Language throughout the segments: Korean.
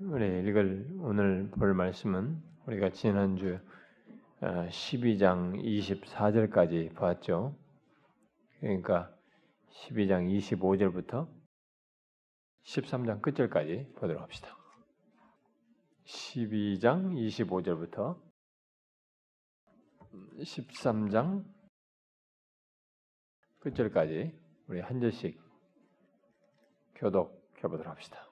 우리 읽을 오늘 볼 말씀은 우리가 지난주 12장 어, 24절까지 봤죠. 그러니까 12장 25절부터 13장 끝절까지 보도록 합시다. 12장 25절부터 13장 끝절까지 우리 한 절씩 교독해 보도록 합시다.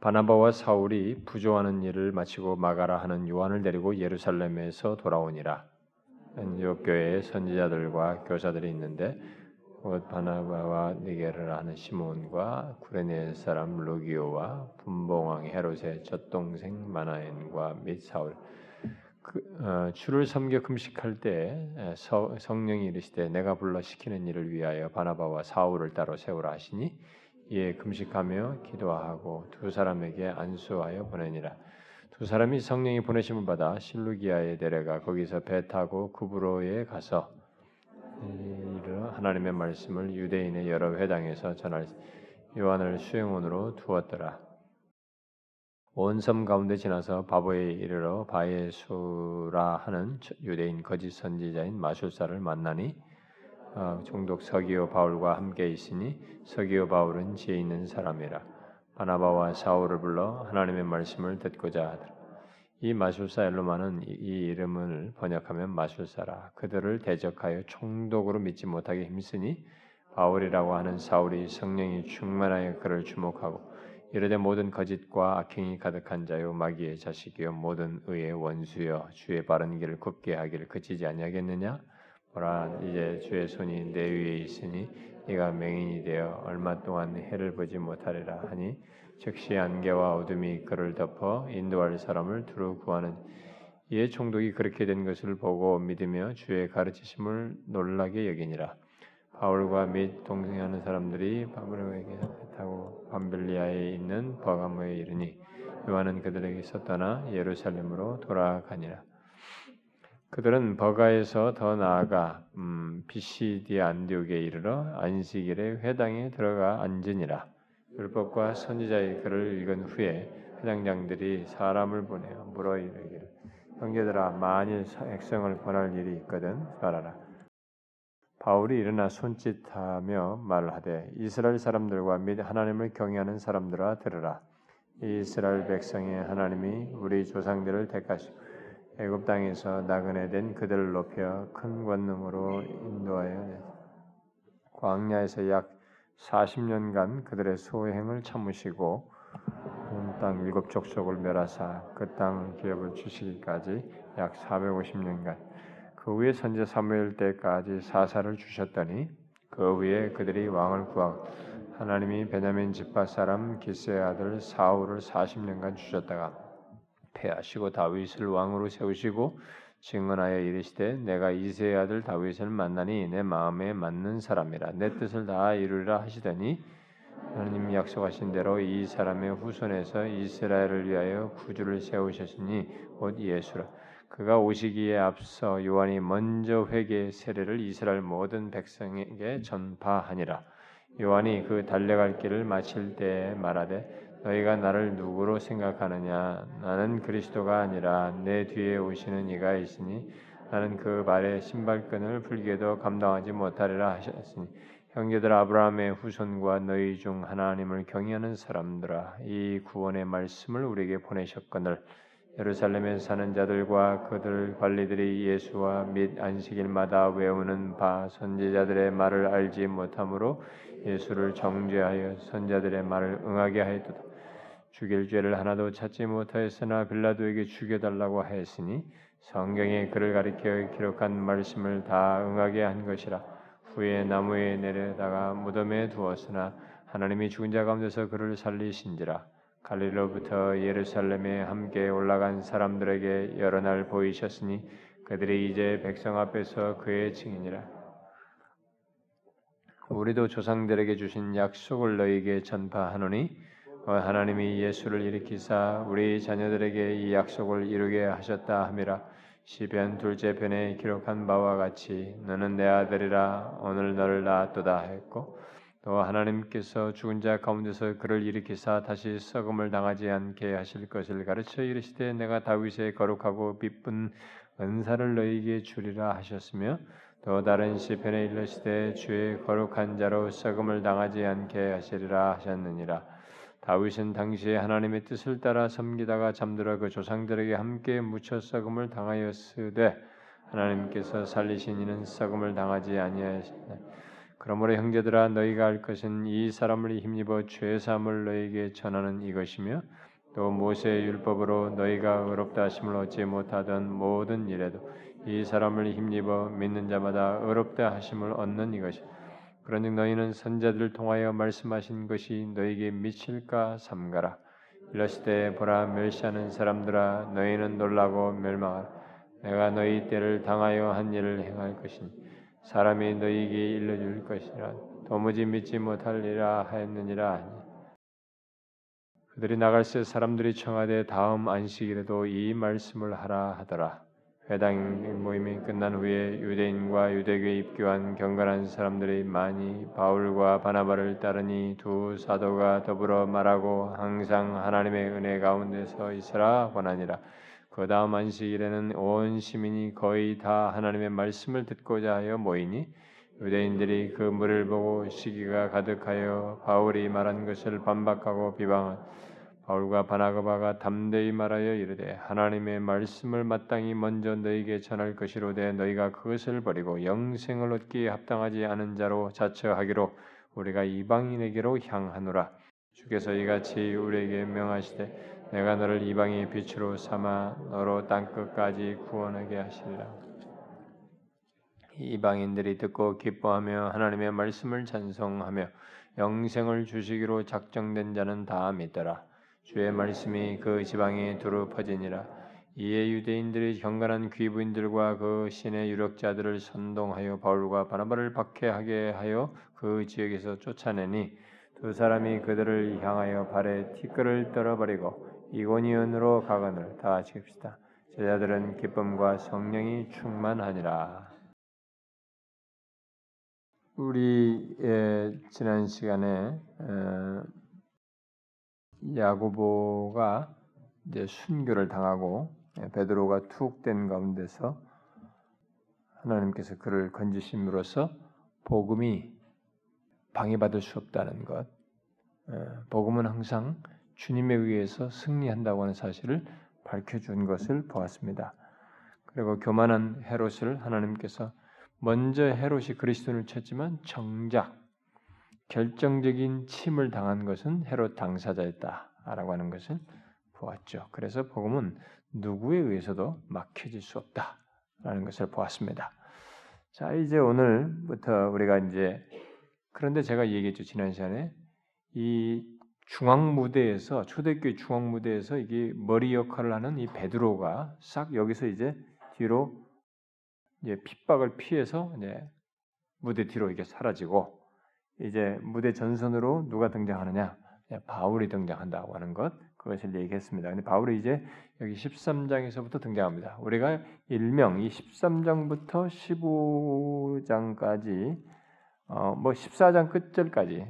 바나바와 사울이 부조하는 일을 마치고 마가라 하는 요한을 데리고 예루살렘에서 돌아오니라. 안디옥 교회에 선지자들과 교사들이 있는데 곧 바나바와 니게르라 하는 시몬과 구레네 사람 루기오와 분봉왕 헤롯의 젖동생 마나엔과 및 사울 그, 어, 주를 섬겨 금식할 때 서, 성령이 이르시되 내가 불러 시키는 일을 위하여 바나바와 사울을 따로 세우라 하시니 이에 금식하며 기도하고 두 사람에게 안수하여 보내니라. 두 사람이 성령이 보내심을 받아 실루기아에 내려가 거기서 배 타고 구브로에 가서 하나님의 말씀을 유대인의 여러 회당에서 전할 요한을 수행원으로 두었더라. 온 섬 가운데 지나서 바보에 이르러 바에수라 하는 유대인 거짓 선지자인 마술사를 만나니 어, 종독 서기오 바울과 함께 있으니 서기오 바울은 지혜 있는 사람이라 바나바와 사울을 불러 하나님의 말씀을 듣고자 하더라. 이 마술사 엘로마는 이, 이 이름을 번역하면 마술사라 그들을 대적하여 총독으로 믿지 못하게 힘쓰니 바울이라고 하는 사울이 성령이 충만하여 그를 주목하고 이르되 모든 거짓과 악행이 가득한 자요 마귀의 자식이요 모든 의의 원수여 주의 바른 길을 굽게 하기를 그치지 아니하겠느냐 보라 이제 주의 손이 내 위에 있으니 네가 맹인이 되어 얼마 동안 해를 보지 못하리라 하니 즉시 안개와 어둠이 그를 덮어 인도할 사람을 두루 구하는 이에 총독이 그렇게 된 것을 보고 믿으며 주의 가르치심을 놀라게 여기니라. 바울과 및 동생하는 사람들이 바브로에게 타고 밤빌리아에 있는 버가모에 이르니 요한은 그들에게서 떠나 예루살렘으로 돌아가니라. 그들은 버가에서 더 나아가 음, 비시디 안디옥에 이르러 안식일에 회당에 들어가 앉으니라. 율법과 선지자의 글을 읽은 후에 회장장들이 사람을 보내어 물어 이르기를 형제들아 만일 백성을 권할 일이 있거든 말하라. 바울이 일어나 손짓하며 말하되 이스라엘 사람들과 및 하나님을 경외하는 사람들아 들으라. 이스라엘 백성의 하나님이 우리 조상들을 택하시고 애굽 땅에서 나그네 된 그들을 높여 큰 권능으로 인도하여 광야에서 약 40년간 그들의 소행을 참으시고 온 땅 일곱 족속을 멸하사 그땅 기업을 주시기까지 약 450년간 그 후에 선제 사무엘 때까지 사사를 주셨더니 그 후에 그들이 왕을 구하고 하나님이 베냐민 집파 사람 기스의 아들 사울을 40년간 주셨다가 패하시고 다윗을 왕으로 세우시고 증언하여 이르시되 내가 이세의 아들 다윗을 만나니 내 마음에 맞는 사람이라. 내 뜻을 다 이루리라 하시더니 하나님 약속하신 대로 이 사람의 후손에서 이스라엘을 위하여 구주를 세우셨으니 곧 예수라. 그가 오시기에 앞서 요한이 먼저 회개의 세례를 이스라엘 모든 백성에게 전파하니라. 요한이 그 달려갈 길을 마칠 때 말하되 너희가 나를 누구로 생각하느냐? 나는 그리스도가 아니라 내 뒤에 오시는 이가 있으니 나는 그 발의 신발끈을 풀게도 감당하지 못하리라 하셨으니 형제들 아브라함의 후손과 너희 중 하나님을 경외하는 사람들아 이 구원의 말씀을 우리에게 보내셨거늘 예루살렘에 사는 자들과 그들 관리들이 예수와 및 안식일마다 외우는 바 선지자들의 말을 알지 못하므로 예수를 정죄하여 선자들의 말을 응하게 하였도다. 죽일 죄를 하나도 찾지 못하였으나 빌라도에게 죽여달라고 하였으니 성경에 그를 가리켜 기록한 말씀을 다 응하게 한 것이라. 후에 나무에 내려다가 무덤에 두었으나 하나님이 죽은 자 가운데서 그를 살리신지라. 갈릴로부터 예루살렘에 함께 올라간 사람들에게 여러 날 보이셨으니 그들이 이제 백성 앞에서 그의 증인이라. 우리도 조상들에게 주신 약속을 너희에게 전파하노니 어, 하나님이 예수를 일으키사 우리 자녀들에게 이 약속을 이루게 하셨다 함이라 시편 둘째 편에 기록한 바와 같이 너는 내 아들이라 오늘 너를 낳았도다 했고 또 하나님께서 죽은 자 가운데서 그를 일으키사 다시 썩음을 당하지 않게 하실 것을 가르쳐 이르시되 내가 다윗의 거룩하고 비쁜 은사를 너희에게 주리라 하셨으며 또 다른 시편에 일러시되 주의 거룩한 자로 썩음을 당하지 않게 하시리라 하셨느니라 다윗은 당시에 하나님의 뜻을 따라 섬기다가 잠들어 그 조상들에게 함께 묻혀 썩음을 당하였으되 하나님께서 살리신 이는 썩음을 당하지 아니하시나 그러므로 형제들아 너희가 할 것은 이 사람을 힘입어 죄 사함을 너희에게 전하는 이것이며 또 모세의 율법으로 너희가 의롭다 하심을 얻지 못하던 모든 일에도 이 사람을 힘입어 믿는 자마다 의롭다 하심을 얻는 이것이 그런즉 너희는 선자들을 통하여 말씀하신 것이 너희에게 미칠까 삼가라. 이러시되 보라 멸시하는 사람들아 너희는 놀라고 멸망하라. 내가 너희 때를 당하여 한 일을 행할 것이니 사람이 너희에게 일러줄 것이라. 도무지 믿지 못할리라 하였느니라 그들이 나갈 새 사람들이 청하되 다음 안식일에도 이 말씀을 하라 하더라 회당 모임이 끝난 후에 유대인과 유대교에 입교한 경건한 사람들이 많이 바울과 바나바를 따르니 두 사도가 더불어 말하고 항상 하나님의 은혜 가운데서 있으라 권하니라. 그 다음 안식일에는 온 시민이 거의 다 하나님의 말씀을 듣고자 하여 모이니 유대인들이 그 물을 보고 시기가 가득하여 바울이 말한 것을 반박하고 비방한 바울과 바나바가 담대히 말하여 이르되 하나님의 말씀을 마땅히 먼저 너희에게 전할 것이로되 너희가 그것을 버리고 영생을 얻기에 합당하지 않은 자로 자처하기로 우리가 이방인에게로 향하노라. 주께서 이같이 우리에게 명하시되 내가 너를 이방의 빛으로 삼아 너로 땅 끝까지 구원하게 하시리라. 이방인들이 듣고 기뻐하며 하나님의 말씀을 찬송하며 영생을 주시기로 작정된 자는 다 믿더라 주의 말씀이 그 지방에 두루 퍼지니라. 이에 유대인들이 경건한 귀부인들과 그 신의 유력자들을 선동하여 바울과 바나바를 박해하게 하여 그 지역에서 쫓아내니 두 사람이 그들을 향하여 발에 티끌을 떨어버리고 이고니온으로 가거늘 다 지읍시다. 제자들은 기쁨과 성령이 충만하니라. 우리 지난 시간에 야고보가 이제 순교를 당하고 예, 베드로가 투옥된 가운데서 하나님께서 그를 건지심으로써 복음이 방해받을 수 없다는 것. 예, 복음은 항상 주님에 의해서 승리한다고 하는 사실을 밝혀준 것을 보았습니다. 그리고 교만한 헤롯을 하나님께서 먼저 헤롯이 그리스도를 쳤지만 정작 결정적인 침을 당한 것은 헤롯 당사자였다라고 하는 것을 보았죠. 그래서 복음은 누구에 의해서도 막혀질 수 없다라는 것을 보았습니다. 자, 이제 오늘부터 우리가 이제 그런데 제가 얘기했죠 지난 시간에 이 중앙 무대에서 초대교회 중앙 무대에서 이게 머리 역할을 하는 이 베드로가 싹 여기서 이제 뒤로 이제 핍박을 피해서 이제 무대 뒤로 이게 사라지고 이제 무대 전선으로 누가 등장하느냐? 바울이 등장한다고 하는 것 그것을 얘기했습니다. 근데 바울이 이제 여기 13장에서부터 등장합니다. 우리가 일명 이 13장부터 15장까지 어, 뭐 14장 끝절까지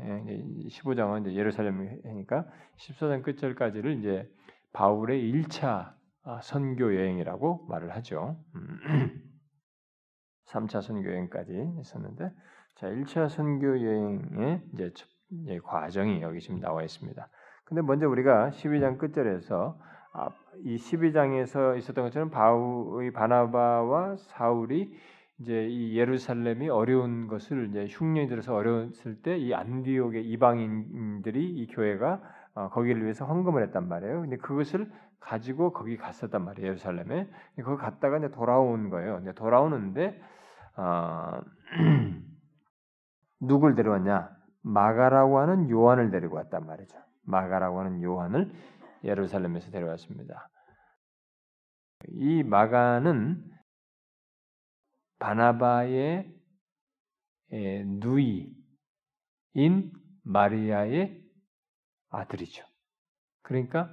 15장은 예, 이제 예루살렘이니까 14장 끝절까지를 이제 바울의 1차 아, 선교 여행이라고 말을 하죠. 3차 선교 여행까지 있었는데 자, 1차 선교 여행의 이제 예, 과정이 여기 지금 나와 있습니다. 근데 먼저 우리가 12장 끝절에서 아, 이 12장에서 있었던 것처럼 바울, 바나바와 사울이 이제 이 예루살렘이 어려운 것을 이제 흉년이 들어서 어려웠을 때 이 안디옥의 이방인들이 이 교회가 어, 거기를 위해서 헌금을 했단 말이에요. 근데 그것을 가지고 거기 갔었단 말이에요. 예루살렘에. 거기 갔다가 이제 돌아온 거예요. 이제 돌아오는데 어, 누굴 데려왔냐? 마가라고 하는 요한을 데리고 왔단 말이죠. 마가라고 하는 요한을 예루살렘에서 데려왔습니다. 이 마가는 바나바의 누이인 마리아의 아들이죠. 그러니까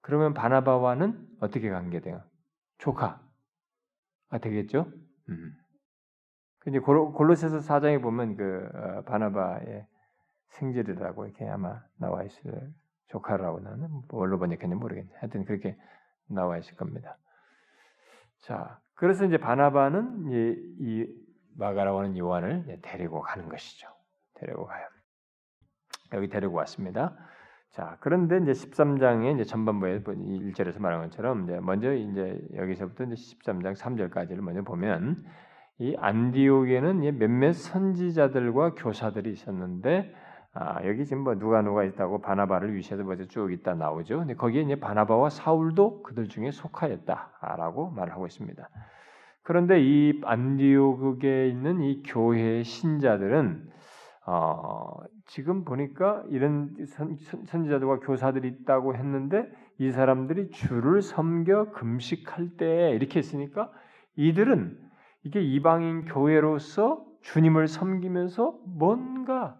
그러면 바나바와는 어떻게 관계돼요? 조카가 되겠죠. 음. 근데 골로새서 4장에 보면 그 어, 바나바의 승질이라고 이렇게 아마 나와 있을 조카라고 나는 뭘로 번역했는지 모르겠네. 하여튼 그렇게 나와 있을 겁니다. 자, 그래서 이제 바나바는 이, 이 마가라고 하는 요한을 데리고 가는 것이죠. 데리고 가요. 여기 데리고 왔습니다. 자, 그런데 이제 13장의 이제 전반부에 1절에서 말한 것처럼 이제 먼저 이제 여기서부터 이제 13장 3절까지를 먼저 보면 이 안디옥에는 몇몇 선지자들과 교사들이 있었는데 아, 여기 지금 뭐 누가 누가 있다고 바나바를 위시해서 먼저 쭉 있다 나오죠. 근데 거기에 이제 바나바와 사울도 그들 중에 속하였다라고 말을 하고 있습니다. 그런데 이 안디옥에 있는 이 교회의 신자들은 어, 지금 보니까 이런 선, 선지자들과 교사들이 있다고 했는데 이 사람들이 주를 섬겨 금식할 때 이렇게 했으니까 이들은 이게 이방인 교회로서 주님을 섬기면서 뭔가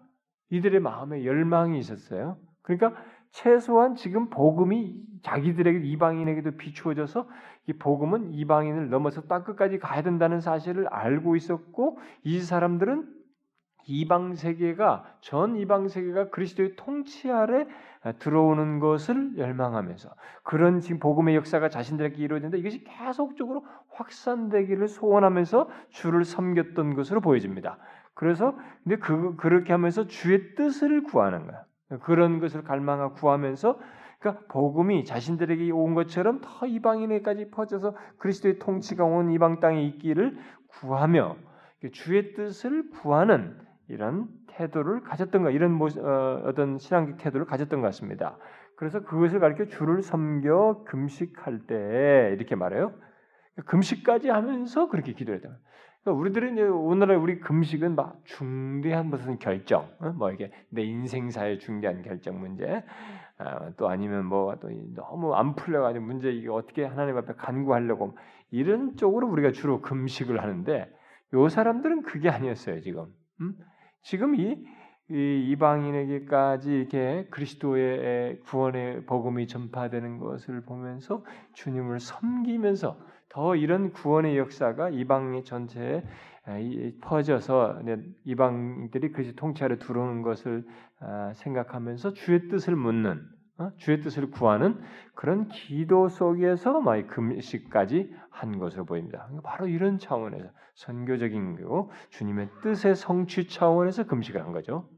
이들의 마음에 열망이 있었어요. 그러니까 최소한 지금 복음이 자기들에게 이방인에게도 비추어져서 이 복음은 이방인을 넘어서 땅 끝까지 가야 된다는 사실을 알고 있었고 이 사람들은 이방 세계가 전 이방 세계가 그리스도의 통치 아래 들어오는 것을 열망하면서 그런 지금 복음의 역사가 자신들에게 이루어진다 이것이 계속적으로 확산되기를 소원하면서 주를 섬겼던 것으로 보여집니다. 그래서 근데 그 그렇게 하면서 주의 뜻을 구하는 거야. 그런 것을 갈망하고 구하면서 그러니까 복음이 자신들에게 온 것처럼 더 이방인에까지 퍼져서 그리스도의 통치가 온 이방 땅에 있기를 구하며 주의 뜻을 구하는 이런 태도를 가졌던 거, 이런 어, 어떤 신앙적 태도를 가졌던 것 같습니다. 그래서 그것을 가르쳐 주를 섬겨 금식할 때 이렇게 말해요. 금식까지 하면서 그렇게 기도했다. 그러니까 우리들은 이제 오늘날 우리 금식은 막 중대한 무슨 결정, 어? 뭐 이게 내 인생사의 중대한 결정 문제, 아, 또 아니면 뭐 또 너무 안 풀려가지고 문제 이게 어떻게 하나님 앞에 간구하려고 이런 쪽으로 우리가 주로 금식을 하는데 요 사람들은 그게 아니었어요 지금. 음? 지금 이, 이 이방인에게까지 이렇게 그리스도의 구원의 복음이 전파되는 것을 보면서 주님을 섬기면서 더 이런 구원의 역사가 이방 전체에 퍼져서 이방들이 그리스도 통치하러 들어오는 것을 아, 생각하면서 주의 뜻을 묻는 어? 주의 뜻을 구하는 그런 기도 속에서 막 금식까지 한 것으로 보입니다. 바로 이런 차원에서 선교적인 거 주님의 뜻의 성취 차원에서 금식을 한 거죠.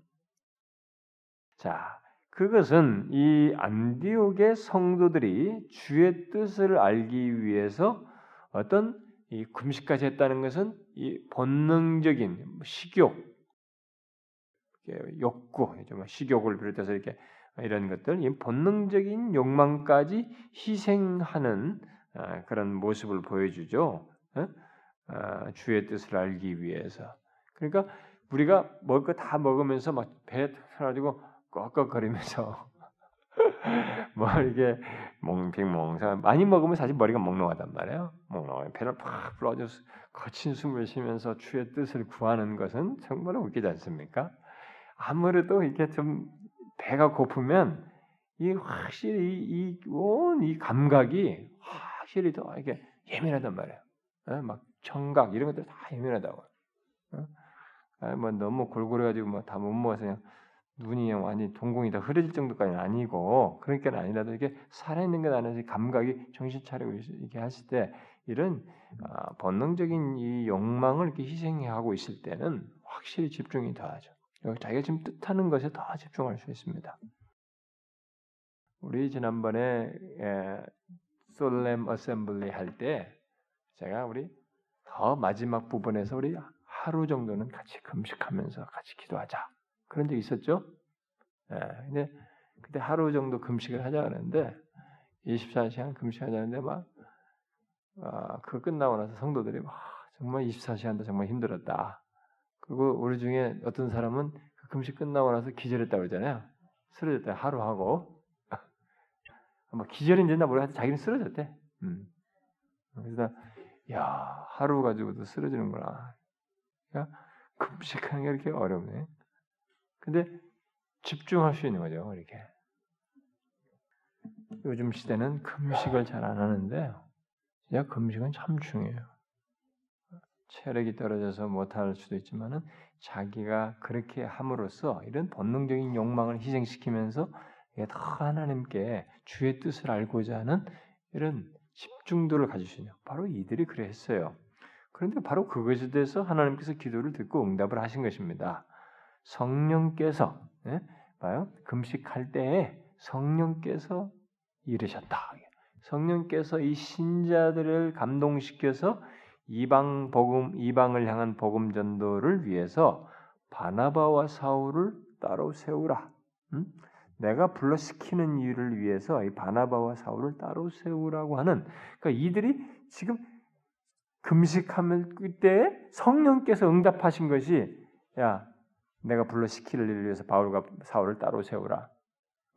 자, 그것은 이 안디옥의 성도들이 주의 뜻을 알기 위해서 어떤 이 금식까지 했다는 것은 이 본능적인 식욕, 욕구, 식욕을 비롯해서 이렇게 이런 것들, 이 본능적인 욕망까지 희생하는 아, 그런 모습을 보여주죠. 어? 아, 주의 뜻을 알기 위해서. 그러니까 우리가 먹을 거 다 먹으면서 막 배에 가지고 꺽꺽거리면서 뭐 이게 몽팽몽상 많이 먹으면 사실 머리가 몽롱하단 말이에요. 몽롱해 배를 팍 불어줘서 거친 숨을 쉬면서 주의 뜻을 구하는 것은 정말 웃기지 않습니까? 아무래도 이렇게 좀 배가 고프면 이 확실히 이온이 감각이 확실히 더 이게 예민하단 말이에요. 어? 막 청각 이런 것들 다 예민하다고. 어? 아, 뭐 너무 골골해가지고 뭐 다 못 먹어서 그냥 눈이 완전히 동공이 다 흐려질 정도까지는 아니고 그러니까 아니라도 이게 살아있는 것 안에서 감각이 정신 차리고 이렇게 했을 때 이런 아, 본능적인 이 욕망을 이렇게 희생하고 있을 때는 확실히 집중이 더하죠. 자기가 지금 뜻하는 것에 더 집중할 수 있습니다. 우리 지난번에 솔렘 어셈블리 할 때 제가 우리 더 마지막 부분에서 우리 하루 정도는 같이 금식하면서 같이 기도하자 그런 적 있었죠? 예, 근데 그때 하루 정도 금식을 하자 그러는데 24시간 금식하자는데 막 아, 그거 끝나고 나서 성도들이 막 정말 24시간도 정말 힘들었다. 그리고 우리 중에 어떤 사람은 그 금식 끝나고 나서 기절했다고 그러잖아요. 쓰러졌다 하루 하고 뭐 기절인지나 모르겠는데 자기는 쓰러졌대. 음. 그래서 야 하루 가지고도 쓰러지는구나. 그러니까 금식하는 게 이렇게 어렵네. 근데 집중할 수 있는 거죠. 이렇게. 요즘 시대는 금식을 잘 안 하는데, 야 금식은 참 중요해요. 체력이 떨어져서 못할 수도 있지만은 자기가 그렇게 함으로써 이런 본능적인 욕망을 희생시키면서 더 하나님께 주의 뜻을 알고자 하는 이런 집중도를 가질 수 있는 바로 이들이 그래 했어요. 그런데 바로 그것에 대해서 하나님께서 기도를 듣고 응답을 하신 것입니다. 성령께서 예? 봐요 금식할 때에 성령께서 이르셨다. 성령께서 이 신자들을 감동시켜서 이방 복음 이방을 향한 복음 전도를 위해서 바나바와 사울을 따로 세우라. 음? 내가 불러 시키는 일을 위해서 이 바나바와 사울을 따로 세우라고 하는 그러니까 이들이 지금 금식하면 그때 성령께서 응답하신 것이 야 내가 불러 시키는 일을 위해서 바울과 사울을 따로 세우라.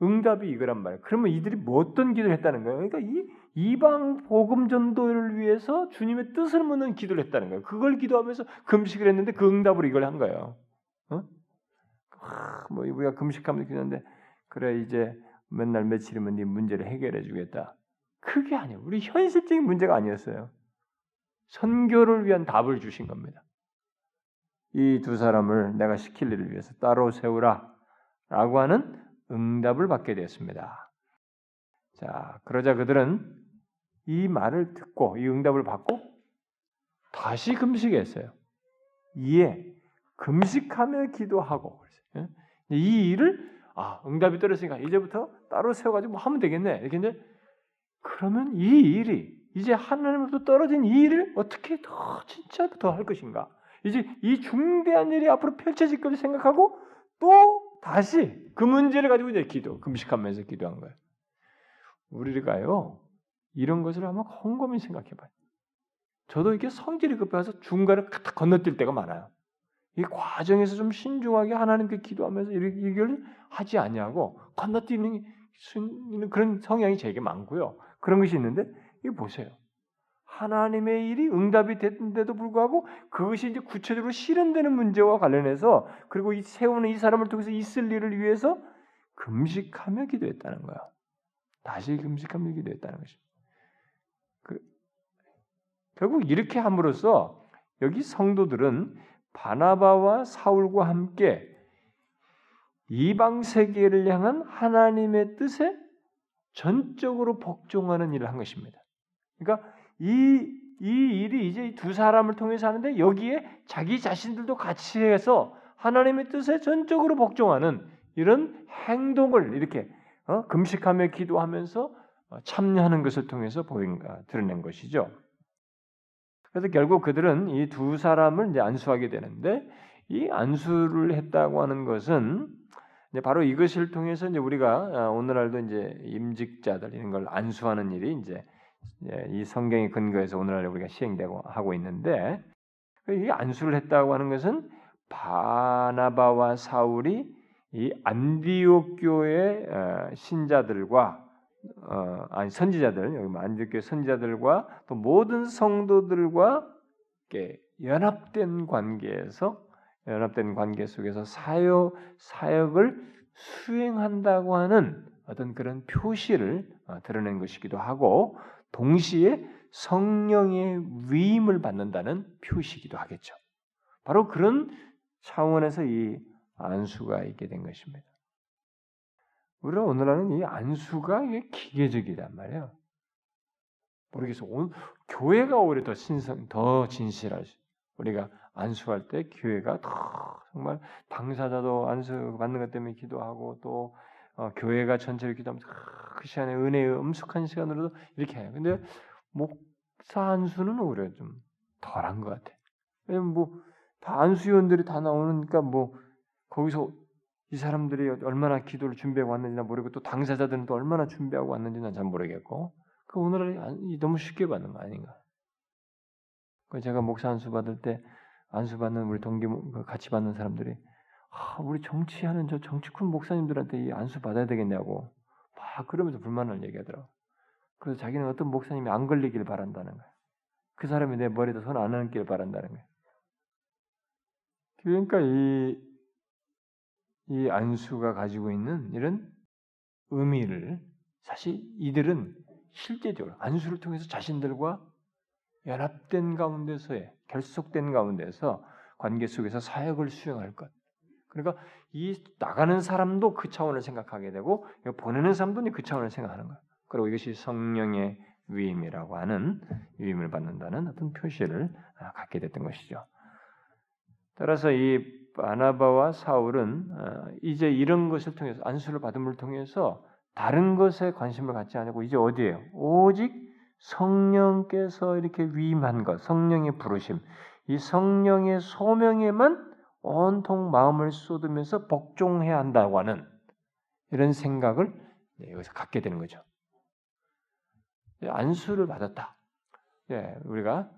응답이 이거란 말이에요. 그러면 이들이 뭐 어떤 기도를 했다는 거예요? 그러니까 이 이방 복음 전도를 위해서 주님의 뜻을 묻는 기도를 했다는 거예요. 그걸 기도하면서 금식을 했는데 그 응답으로 이걸 한 거예요. 어? 아, 뭐 우리가 금식하면 기도하는데 그래 이제 맨날 며칠이면 네 문제를 해결해 주겠다. 그게 아니에요. 우리 현실적인 문제가 아니었어요. 선교를 위한 답을 주신 겁니다. 이 두 사람을 내가 시킬 일을 위해서 따로 세우라 라고 하는 응답을 받게 되었습니다. 자, 그러자 그들은 이 말을 듣고 이 응답을 받고 다시 금식했어요. 이에 금식하며 기도하고 예? 이 일을 아 응답이 떨어지니까 이제부터 따로 세워가지고 뭐 하면 되겠네 이렇게 이제 그러면 이 일이 이제 하나님으로부터 떨어진 이 일을 어떻게 더 진짜 더 할 것인가 이제 이 중대한 일이 앞으로 펼쳐질 것을 생각하고 또 다시 그 문제를 가지고 이제 기도 금식하면서 기도한 거예요. 우리가요 이런 것을 한번 곰곰이 생각해 봐요. 저도 이게 성질이 급해서 중간에 건너뛸 때가 많아요. 이 과정에서 좀 신중하게 하나님께 기도하면서 이걸 하지 않냐고 건너뛰는 그런 성향이 제게 많고요. 그런 것이 있는데 이거 보세요. 하나님의 일이 응답이 됐는데도 불구하고 그것이 이제 구체적으로 실현되는 문제와 관련해서 그리고 이 세우는 이 사람을 통해서 있을 일을 위해서 금식하며 기도했다는 거야. 다시 금식하며 기도했다는 것입니다. 그, 결국 이렇게 함으로써 여기 성도들은 바나바와 사울과 함께 이방 세계를 향한 하나님의 뜻에 전적으로 복종하는 일을 한 것입니다. 그러니까 이, 이 일이 이제 두 사람을 통해서 하는데 여기에 자기 자신들도 같이 해서 하나님의 뜻에 전적으로 복종하는 이런 행동을 이렇게 어? 금식하며 기도하면서 참여하는 것을 통해서 보인 드러낸 것이죠. 그래서 결국 그들은 이 두 사람을 이제 안수하게 되는데 이 안수를 했다고 하는 것은 이제 바로 이것을 통해서 이제 우리가 아, 오늘날도 이제 임직자들 이런 걸 안수하는 일이 이제 이 성경의 근거에서 오늘날 우리가 시행되고 하고 있는데 이 안수를 했다고 하는 것은 바나바와 사울이 이 안디옥 교의 어, 신자들과 어, 아니 선지자들 여기 뭐 안디옥 교회 선지자들과 또 모든 성도들과 연합된 관계에서 연합된 관계 속에서 사역 사역을 수행한다고 하는 어떤 그런 표시를 어, 드러낸 것이기도 하고 동시에 성령의 위임을 받는다는 표시기도 하겠죠. 바로 그런 차원에서 이 안수가 있게 된 것입니다. 우리가 오늘날은 이 안수가 이게 기계적이란 말이에요. 모르겠어. 오 교회가 오히려 더 신성, 더 진실하지. 우리가 안수할 때 교회가 더 정말 당사자도 안수 받는 것 때문에 기도하고 또 어, 교회가 전체를 기도하면서 그 시간에 은혜의 엄숙한 시간으로도 이렇게 해요. 근데 목사 안수는 오히려 좀 덜한 것 같아. 왜냐면 뭐 다 안수위원들이 다 나오니까 뭐 거기서 이 사람들이 얼마나 기도를 준비하고 왔는지나 모르고 또 당사자들은 또 얼마나 준비하고 왔는지는 잘 모르겠고 그 오늘은 너무 쉽게 받는 거 아닌가? 그 제가 목사 안수 받을 때 안수 받는 우리 동기 그 같이 받는 사람들이 아, 우리 정치하는 저 정치꾼 목사님들한테 이 안수 받아야 되겠냐고 막 그러면서 불만을 얘기하더라고. 그래서 자기는 어떤 목사님이 안 걸리길 바란다는 거야. 그 사람이 내 머리에다 손 안 얹길 바란다는 거야. 그러니까 이, 이 안수가 가지고 있는 이런 의미를 사실 이들은 실제적으로 안수를 통해서 자신들과 연합된 가운데서의 결속된 가운데서 관계 속에서 사역을 수행할 것. 그러니까 이 나가는 사람도 그 차원을 생각하게 되고 보내는 사람도 그 차원을 생각하는 거예요. 그리고 이것이 성령의 위임이라고 하는 위임을 받는다는 어떤 표시를 아, 갖게 됐던 것이죠. 따라서 이 바나바와 사울은 어, 이제 이런 것을 통해서 안수를 받음을 통해서 다른 것에 관심을 갖지 않고 이제 어디에요? 오직 성령께서 이렇게 위임한 것, 성령의 부르심, 이 성령의 소명에만 온통 마음을 쏟으면서 복종해야 한다고 하는 이런 생각을 여기서 갖게 되는 거죠. 안수를 받았다. 예, 우리가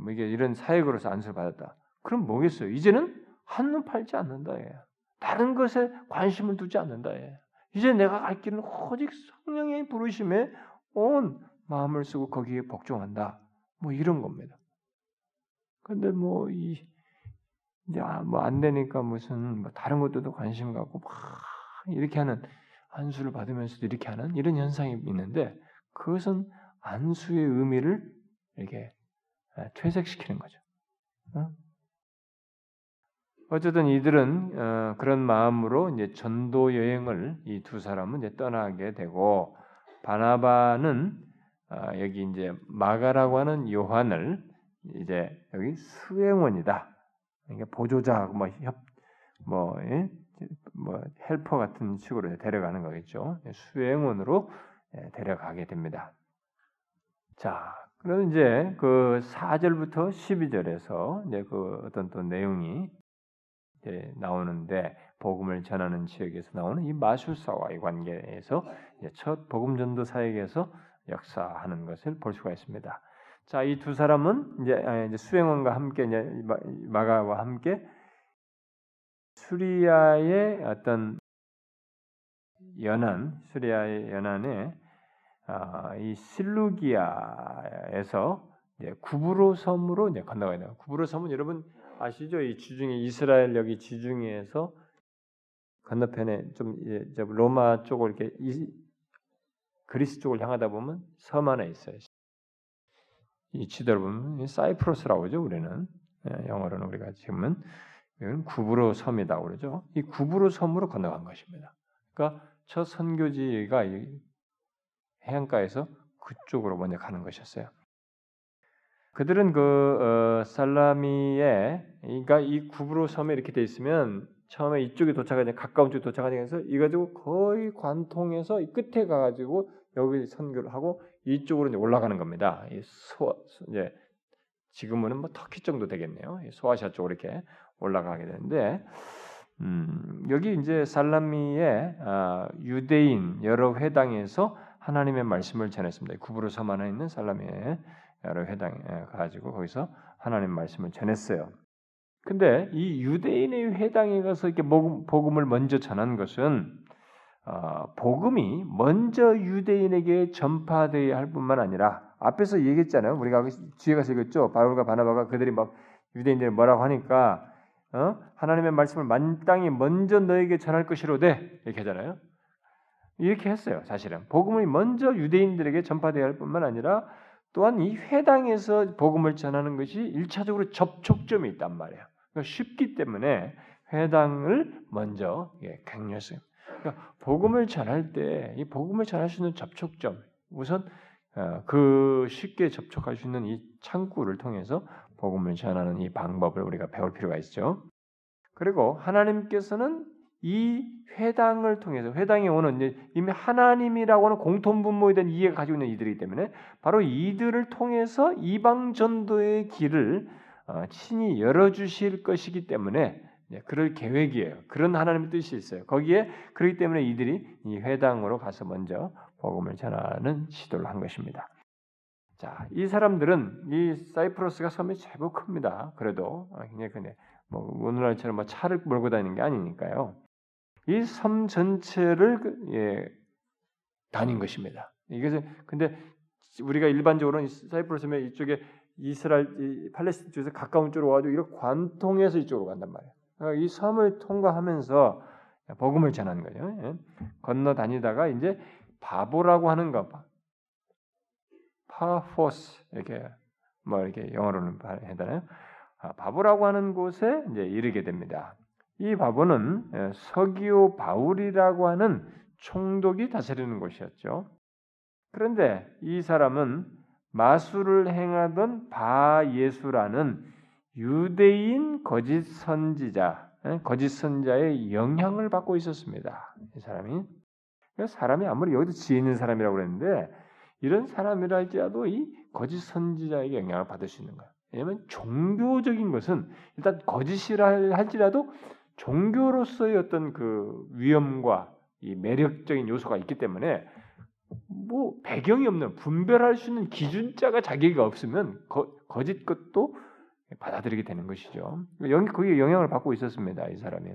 뭐 이게 이런 사역으로서 안수를 받았다. 그럼 뭐겠어요? 이제는 한눈 팔지 않는다. 예. 다른 것에 관심을 두지 않는다. 예. 이제 내가 갈 길은 오직 성령의 부르심에 온 마음을 쓰고 거기에 복종한다. 뭐 이런 겁니다. 근데 뭐 이 이제 아, 뭐안 되니까 무슨 뭐 다른 것들도 관심 갖고 막 이렇게 하는 안수를 받으면서도 이렇게 하는 이런 현상이 있는데 그것은 안수의 의미를 이렇게 퇴색시키는 거죠. 어 쨌든 이들은 어, 그런 마음으로 이제 전도 여행을 이 두 사람은 이제 떠나게 되고 바나바는 어, 여기 이제 마가라고 하는 요한을 이제 여기 수행원이다. 그러니까 보조자 뭐 협, 뭐, 예? 뭐 헬퍼 같은 식으로 데려가는 거겠죠. 수행원으로 예, 데려가게 됩니다. 자, 그럼 이제 그 4절부터 12절에서 이제 그 어떤 또 내용이 나오는데 복음을 전하는 지역에서 나오는 이 마술사와의 관계에서 첫 복음 전도 사역에서 역사하는 것을 볼 수가 있습니다. 자, 이 두 사람은 아, 이제 수행원과 함께 이제 마가와 함께 수리아의 어떤 연안, 수리아의 연안에 아, 이 실루기아에서 구브로 섬으로 이제 건너가야 돼요. 구브로 섬은 여러분 아시죠? 이 지중해 이스라엘 여기 지중해에서 건너편에 좀 이제 로마 쪽을 이렇게 이, 그리스 쪽을 향하다 보면 섬 하나 있어요. 이 지도를 보면 사이프러스라고 그러죠. 우리는 예, 영어로는 우리가 지금은 이건 구브로 섬이다 그러죠. 이 구브로 섬으로 건너간 것입니다. 그러니까 첫 선교지가 해안가에서 그쪽으로 먼저 가는 것이었어요. 그들은 그 어, 살라미에 그러니까 이 구브로 섬에 이렇게 돼 있으면 처음에 이쪽에 도착하니 가까운 쪽에 도착하면서 이 가지고 거의 관통해서 이 끝에 가가지고 여기 선교를 하고 이쪽으로 이제 올라가는 겁니다. 이 소, 이제 지금은 뭐 터키 정도 되겠네요. 소아시아 쪽으로 이렇게 올라가게 되는데 음, 여기 이제 살라미의 아, 유대인 여러 회당에서 하나님의 말씀을 전했습니다. 구부로 섬 안에 있는 살라미의 여러 회당에 가지고 거기서 하나님 말씀을 전했어요. 근데 이 유대인의 회당에 가서 이렇게 복음을 먼저 전한 것은 어, 복음이 먼저 유대인에게 전파되어야 할 뿐만 아니라 앞에서 얘기했잖아요. 우리가 뒤에 가서 읽었죠. 바울과 바나바가 그들이 막 유대인들 뭐라고 하니까 어? 하나님의 말씀을 만땅히 먼저 너에게 전할 것이로되 이렇게 하잖아요. 이렇게 했어요. 사실은 복음이 먼저 유대인들에게 전파되어야 할 뿐만 아니라 또한 이 회당에서 복음을 전하는 것이 일차적으로 접촉점이 있단 말이에요. 그러니까 쉽기 때문에 회당을 먼저 예, 강요했어요. 그러니까 복음을 전할 때 이 복음을 전할 수 있는 접촉점 우선 어, 그 쉽게 접촉할 수 있는 이 창구를 통해서 복음을 전하는 이 방법을 우리가 배울 필요가 있죠. 그리고 하나님께서는 이 회당을 통해서 회당에 오는 이미 하나님이라고 하는 공통 분모에 대한 이해가 가지고 있는 이들이기 때문에 바로 이들을 통해서 이방 전도의 길을 어, 친히 열어 주실 것이기 때문에 그럴 계획이에요. 그런 하나님의 뜻이 있어요. 거기에 그렇기 때문에 이들이 이 회당으로 가서 먼저 복음을 전하는 시도를 한 것입니다. 자, 이 사람들은 이 사이프러스가 섬이 제법 큽니다. 그래도 아, 굉장히 크네. 뭐 오늘날처럼 뭐 차를 몰고 다니는 게 아니니까요. 이 섬 전체를 그, 예, 다닌 것입니다. 이것은 근데 우리가 일반적으로 사이프러스 섬의 이쪽에 이스라엘, 팔레스틴 쪽에서 가까운 쪽으로 와도 이렇게 관통해서 이쪽으로 간단 말이에요. 그러니까 이 섬을 통과하면서 복음을 전하는 거예요. 예? 건너 다니다가 이제 바보라고 하는 것, 파포스 이렇게 뭐 이렇게 영어로는 되나요? 아, 바보라고 하는 곳에 이제 이르게 됩니다. 이 바보는 예, 서기오 바울이라고 하는 총독이 다스리는 곳이었죠. 그런데 이 사람은 마술을 행하던 바 예수라는 유대인 거짓 선지자, 예, 거짓 선자의 영향을 받고 있었습니다. 이 사람이 사람이 아무리 여기도 지혜 있는 사람이라고 그랬는데 이런 사람이라 할지라도 이 거짓 선지자에게 영향을 받을 수 있는 거예요. 왜냐하면 종교적인 것은 일단 거짓이라 할지라도 종교로서의 어떤 그 위험과 이 매력적인 요소가 있기 때문에 뭐 배경이 없는 분별할 수 있는 기준자가 자기가 없으면 거, 거짓 것도 받아들이게 되는 것이죠. 영, 거기에 영향을 받고 있었습니다. 이 사람이.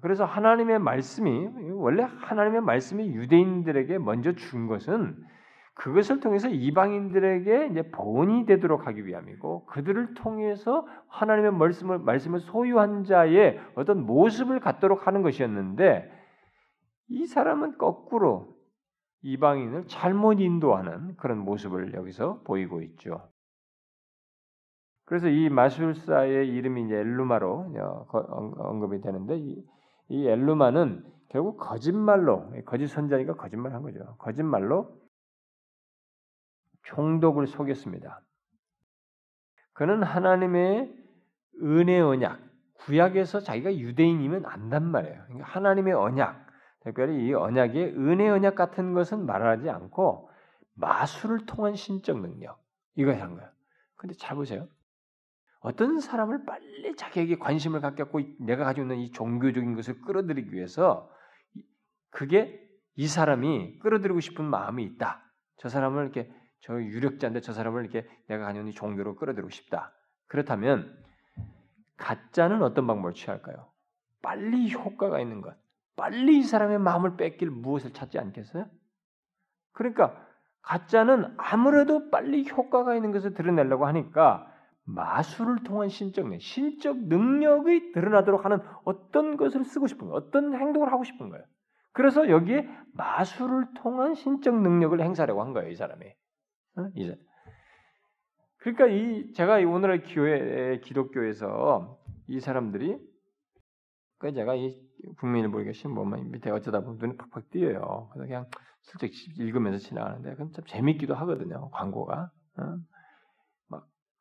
그래서 하나님의 말씀이 원래 하나님의 말씀이 유대인들에게 먼저 준 것은 그것을 통해서 이방인들에게 이제 본이 되도록 하기 위함이고 그들을 통해서 하나님의 말씀을 말씀을 소유한 자의 어떤 모습을 갖도록 하는 것이었는데 이 사람은 거꾸로 이방인을 잘못 인도하는 그런 모습을 여기서 보이고 있죠. 그래서 이 마술사의 이름이 이제 엘루마로 언급이 되는데 이 엘루마는 결국 거짓말로 거짓 선자니까 거짓말한 거죠. 거짓말로 총독을 속였습니다. 그는 하나님의 은혜 언약, 구약에서 자기가 유대인이면 안단 말이에요. 그러니까 하나님의 언약, 특별히 이 언약의 은혜 언약 같은 것은 말하지 않고 마술을 통한 신적 능력 이걸 한 거예요. 근데 잘 보세요. 어떤 사람을 빨리 자기에게 관심을 갖겠고 내가 가지고 있는 이 종교적인 것을 끌어들이기 위해서 그게 이 사람이 끌어들이고 싶은 마음이 있다. 저 사람을 이렇게 저 유력자인데 저 사람을 이렇게 내가 있는 종교로 끌어들이고 싶다. 그렇다면 가짜는 어떤 방법을 취할까요? 빨리 효과가 있는 것. 빨리 이 사람의 마음을 뺏길 무엇을 찾지 않겠어요? 그러니까 가짜는 아무래도 빨리 효과가 있는 것을 드러내려고 하니까 마술을 통한 신적 능, 신적 능력이 드러나도록 하는 어떤 것을 쓰고 싶은 거예요. 어떤 행동을 하고 싶은 거예요. 그래서 여기에 마술을 통한 신적 능력을 행사하려고 한 거예요, 이 사람이. 어? 이제. 그러니까 이 제가 오늘의 교회 기독교에서 이 사람들이 그 제가 이 국민일보에 신문만 밑에 어쩌다 보면 눈이 팍팍 띄어요. 그래서 그냥 슬쩍 읽으면서 지나가는데 그건 참 재밌기도 하거든요. 광고가. 어?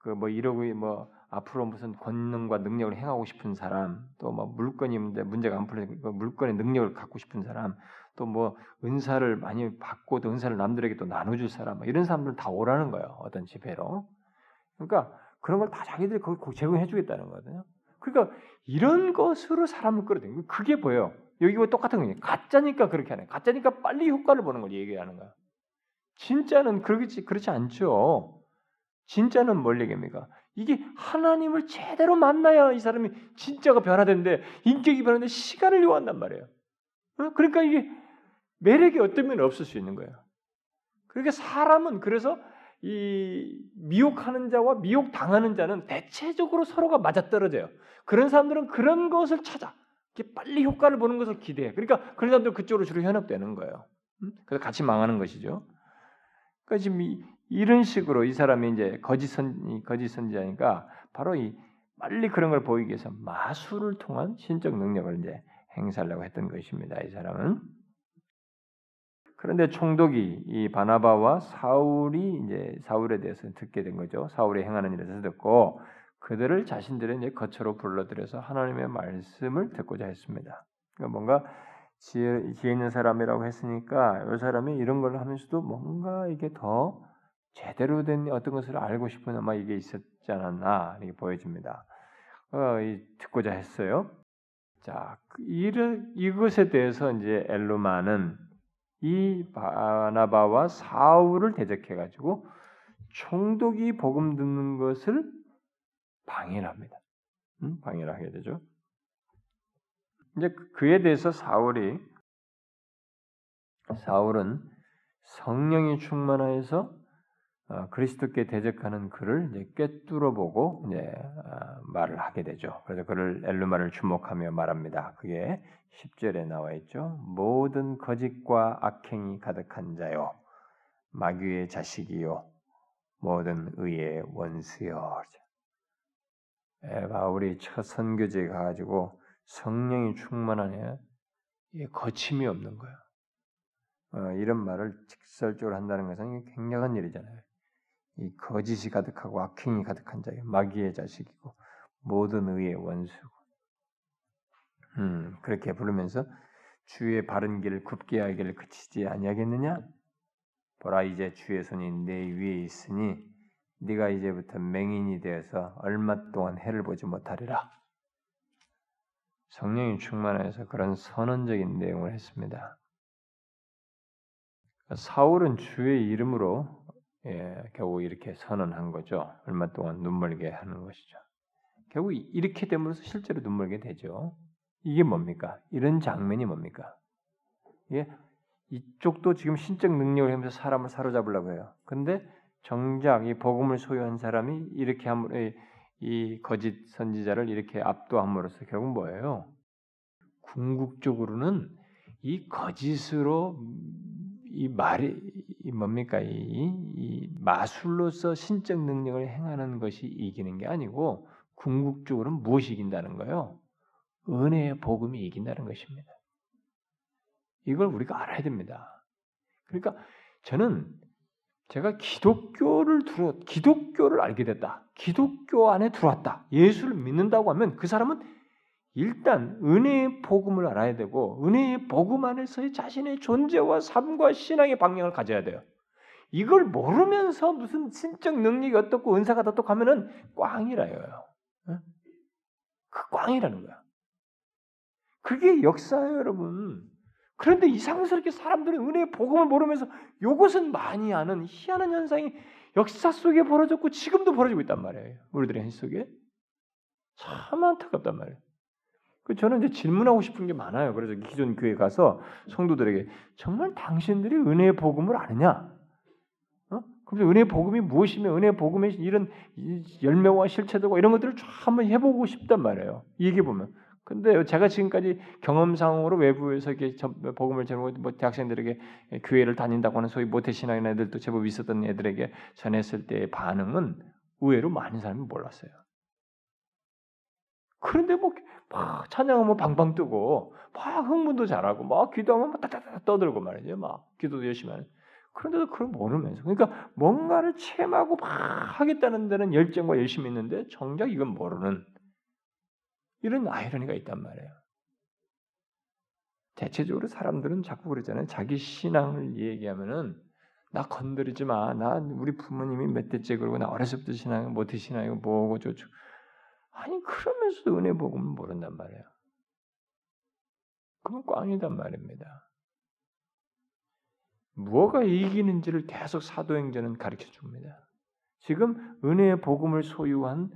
그뭐 이러고 뭐 앞으로 무슨 권능과 능력을 행하고 싶은 사람, 또 뭐 물건이 있는데 문제가 안 풀리는 그 물건의 능력을 갖고 싶은 사람, 또 뭐 은사를 많이 받고 또 은사를 남들에게 또 나눠줄 사람, 뭐 이런 사람들 다 오라는 거예요. 어떤 집회로. 그러니까 그런 걸 다 자기들이 거기 제공해 주겠다는 거거든요. 그러니까 이런 것으로 사람을 끌어들이는 그게 보여요. 여기와 똑같은 거예요. 가짜니까 그렇게 하네. 가짜니까 빨리 효과를 보는 걸 얘기하는 거야. 진짜는 그렇지 그렇지 않죠. 진짜는 뭘 얘기합니까? 이게 하나님을 제대로 만나야 이 사람이 진짜가 변화되는데 인격이 변하는데 시간을 요한단 말이에요. 어? 그러니까 이게 매력이 어떤 면이 없을 수 있는 거예요. 그러니까 사람은 그래서 이 미혹하는 자와 미혹 당하는 자는 대체적으로 서로가 맞아떨어져요. 그런 사람들은 그런 것을 찾아 빨리 효과를 보는 것을 기대해. 그러니까 그런 사람들 그쪽으로 주로 현혹되는 거예요. 그래서 같이 망하는 것이죠. 그러니까 지금 이런 식으로 이 사람이 이제 거짓 선 거짓 선지자니까 바로 이 빨리 그런 걸 보이기 위해서 마술을 통한 신적 능력을 이제 행사하려고 했던 것입니다. 이 사람은 그런데 총독이 이 바나바와 사울이 이제 사울에 대해서 듣게 된 거죠. 사울이 행하는 일에 대해서 듣고 그들을 자신들의 이제 거처로 불러들여서 하나님의 말씀을 듣고자 했습니다. 그러니까 뭔가 지혜, 있는 사람이라고 했으니까 이 사람이 이런 걸 하면서도 뭔가 이게 더 제대로 된 어떤 것을 알고 싶은 아마 이게 있었지 않았나 이렇게 보여집니다. 어, 듣고자 했어요. 자, 그 이를 이것에 대해서 이제 엘루마는 이 바나바와 사울을 대적해 가지고 총독이 복음 듣는 것을 방해를 합니다. 음? 방해를 하게 되죠. 이제 그에 대해서 사울이 사울은 성령이 충만하여서 어, 그리스도께 대적하는 그를 이제 꿰뚫어 보고 이제 어, 말을 하게 되죠. 그래서 그를 엘루마를 주목하며 말합니다. 그게 10절에 나와 있죠. 모든 거짓과 악행이 가득한 자요 마귀의 자식이요 모든 의의 원수요. 에, 바울이 첫 선교지에 가가지고 성령이 충만하냐 거침이 없는 거야. 어, 이런 말을 직설적으로 한다는 것은 굉장한 일이잖아요. 이 거짓이 가득하고 악행이 가득한 자예 마귀의 자식이고 모든 의의 원수고. 음, 그렇게 부르면서 주의 바른 길을 굽게 하기를 그치지 아니하겠느냐? 보라 이제 주의 손이 내 위에 있으니 네가 이제부터 맹인이 되어서 얼마 동안 해를 보지 못하리라. 성령이 충만해서 그런 선언적인 내용을 했습니다. 사울은 주의 이름으로 예, 결국 이렇게 선언한 거죠. 얼마 동안 눈물게 하는 것이죠. 결국 이렇게 됨으로써 실제로 눈물게 되죠. 이게 뭡니까? 이런 장면이 뭡니까? 예, 이쪽도 지금 신적 능력을 하면서 사람을 사로잡으려고 해요. 근데 정작 이 복음을 소유한 사람이 이렇게 함으로 이 거짓 선지자를 이렇게 압도함으로써 결국 뭐예요? 궁극적으로는 이 거짓으로 이 말이 이 뭡니까 이, 이 마술로서 신적 능력을 행하는 것이 이기는 게 아니고 궁극적으로는 무엇이 이긴다는 거예요? 은혜의 복음이 이긴다는 것입니다. 이걸 우리가 알아야 됩니다. 그러니까 저는 제가 기독교를 들어 기독교를 알게 됐다. 기독교 안에 들어왔다. 예수를 믿는다고 하면 그 사람은 일단 은혜의 복음을 알아야 되고 은혜의 복음 안에서의 자신의 존재와 삶과 신앙의 방향을 가져야 돼요. 이걸 모르면서 무슨 신적 능력이 어떻고 은사가 어떻고 하면은 꽝이라요. 그 꽝이라는 거야. 그게 역사예요, 여러분. 그런데 이상스럽게 사람들은 은혜의 복음을 모르면서 이것은 많이 아는 희한한 현상이 역사 속에 벌어졌고 지금도 벌어지고 있단 말이에요. 우리들의 현 속에. 참 안타깝단 말이에요. 그 저는 이제 질문하고 싶은 게 많아요. 그래서 기존 교회 가서 성도들에게 정말 당신들이 은혜의 복음을 아느냐? 어? 그래서 은혜의 복음이 무엇이며 은혜의 복음의 이런 열매와 실체들과 이런 것들을 쫙 한번 해보고 싶단 말이에요. 얘기해 보면 근데 제가 지금까지 경험상으로 외부에서 이렇게 복음을 전하고 뭐 대학생들에게 교회를 다닌다고 하는 소위 모태신앙인 애들도 제법 있었던 애들에게 전했을 때의 반응은 의외로 많은 사람이 몰랐어요. 그런데 뭐 막 찬양하면 방방 뜨고 막 흥분도 잘하고 막 기도하면 막 따다다 떠들고 말이죠. 막 기도도 열심히 하는. 그런데도 그걸 모르면서 그러니까 뭔가를 체험하고 막 하겠다는 데는 열정과 열심히 있는데 정작 이건 모르는 이런 아이러니가 있단 말이에요. 대체적으로 사람들은 자꾸 그러잖아요. 자기 신앙을 얘기하면은 나 건드리지 마. 나 우리 부모님이 몇 대째 그러고 나 어렸을 때 신앙 못해 신앙이고 뭐고 저쩌 아니 그러면서도 은혜 복음을 모른단 말이에요. 그건 꽝이단 말입니다. 무엇가 이기는지를 계속 사도행전은 가르쳐 줍니다. 지금 은혜의 복음을 소유한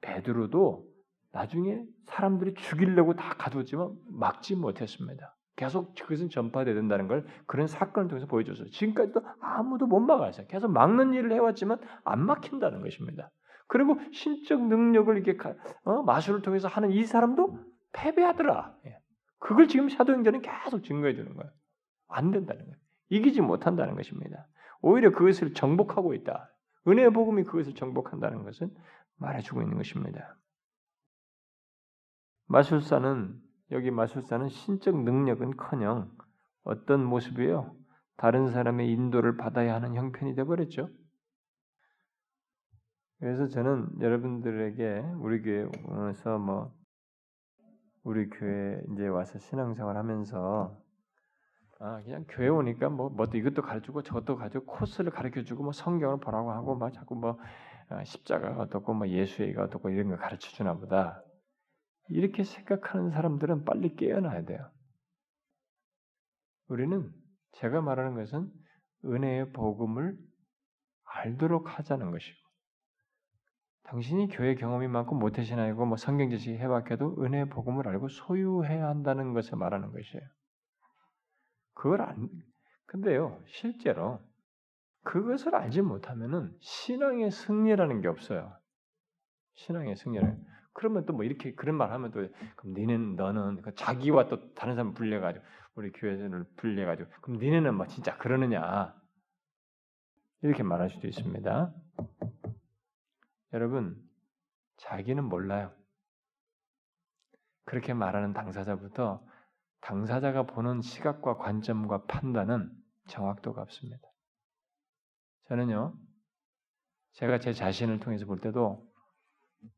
베드로도 나중에 사람들이 죽이려고 다 가두었지만 막지 못했습니다. 계속 그것은 전파된다는 걸 그런 사건을 통해서 보여줬어요. 지금까지도 아무도 못 막았어요. 계속 막는 일을 해왔지만 안 막힌다는 것입니다. 그리고 신적 능력을 이렇게 어? 마술을 통해서 하는 이 사람도 패배하더라. 예. 그걸 지금 사도행전은 계속 증거해 주는 거예요. 안 된다는 거예요. 이기지 못한다는 것입니다. 오히려 그것을 정복하고 있다. 은혜의 복음이 그것을 정복한다는 것은 말해주고 있는 것입니다. 마술사는 여기 마술사는 신적 능력은커녕 어떤 모습이에요? 다른 사람의 인도를 받아야 하는 형편이 되버렸죠. 그래서 저는 여러분들에게 우리 교회에서 뭐 우리 교회 이제 와서 신앙생활 하면서 아 그냥 교회 오니까 뭐 뭐도 이것도 가르치고 저것도 가르치고 코스를 가르쳐 주고 뭐 성경을 보라고 하고 막 자꾸 뭐 아, 십자가가 어떻고 뭐 예수의가 어떻고 이런 거 가르쳐 주나 보다 이렇게 생각하는 사람들은 빨리 깨어나야 돼요. 우리는 제가 말하는 것은 은혜의 복음을 알도록 하자는 것이고, 당신이 교회 경험이 많고 모태신앙이고 뭐 성경 지식이 해박해도 은혜의 복음을 알고 소유해야 한다는 것을 말하는 것이에요. 그걸 안, 근데요, 실제로 그것을 알지 못하면은 신앙의 승리라는 게 없어요. 신앙의 승리를. 그러면 또 뭐 이렇게 그런 말 하면 또 그럼 니는 너는 그 자기와 또 다른 사람 불려가지고 우리 교회를 불려가지고 그럼 니네는 뭐 진짜 그러느냐 이렇게 말할 수도 있습니다. 여러분 자기는 몰라요. 그렇게 말하는 당사자부터 당사자가 보는 시각과 관점과 판단은 정확도가 없습니다. 저는요, 제가 제 자신을 통해서 볼 때도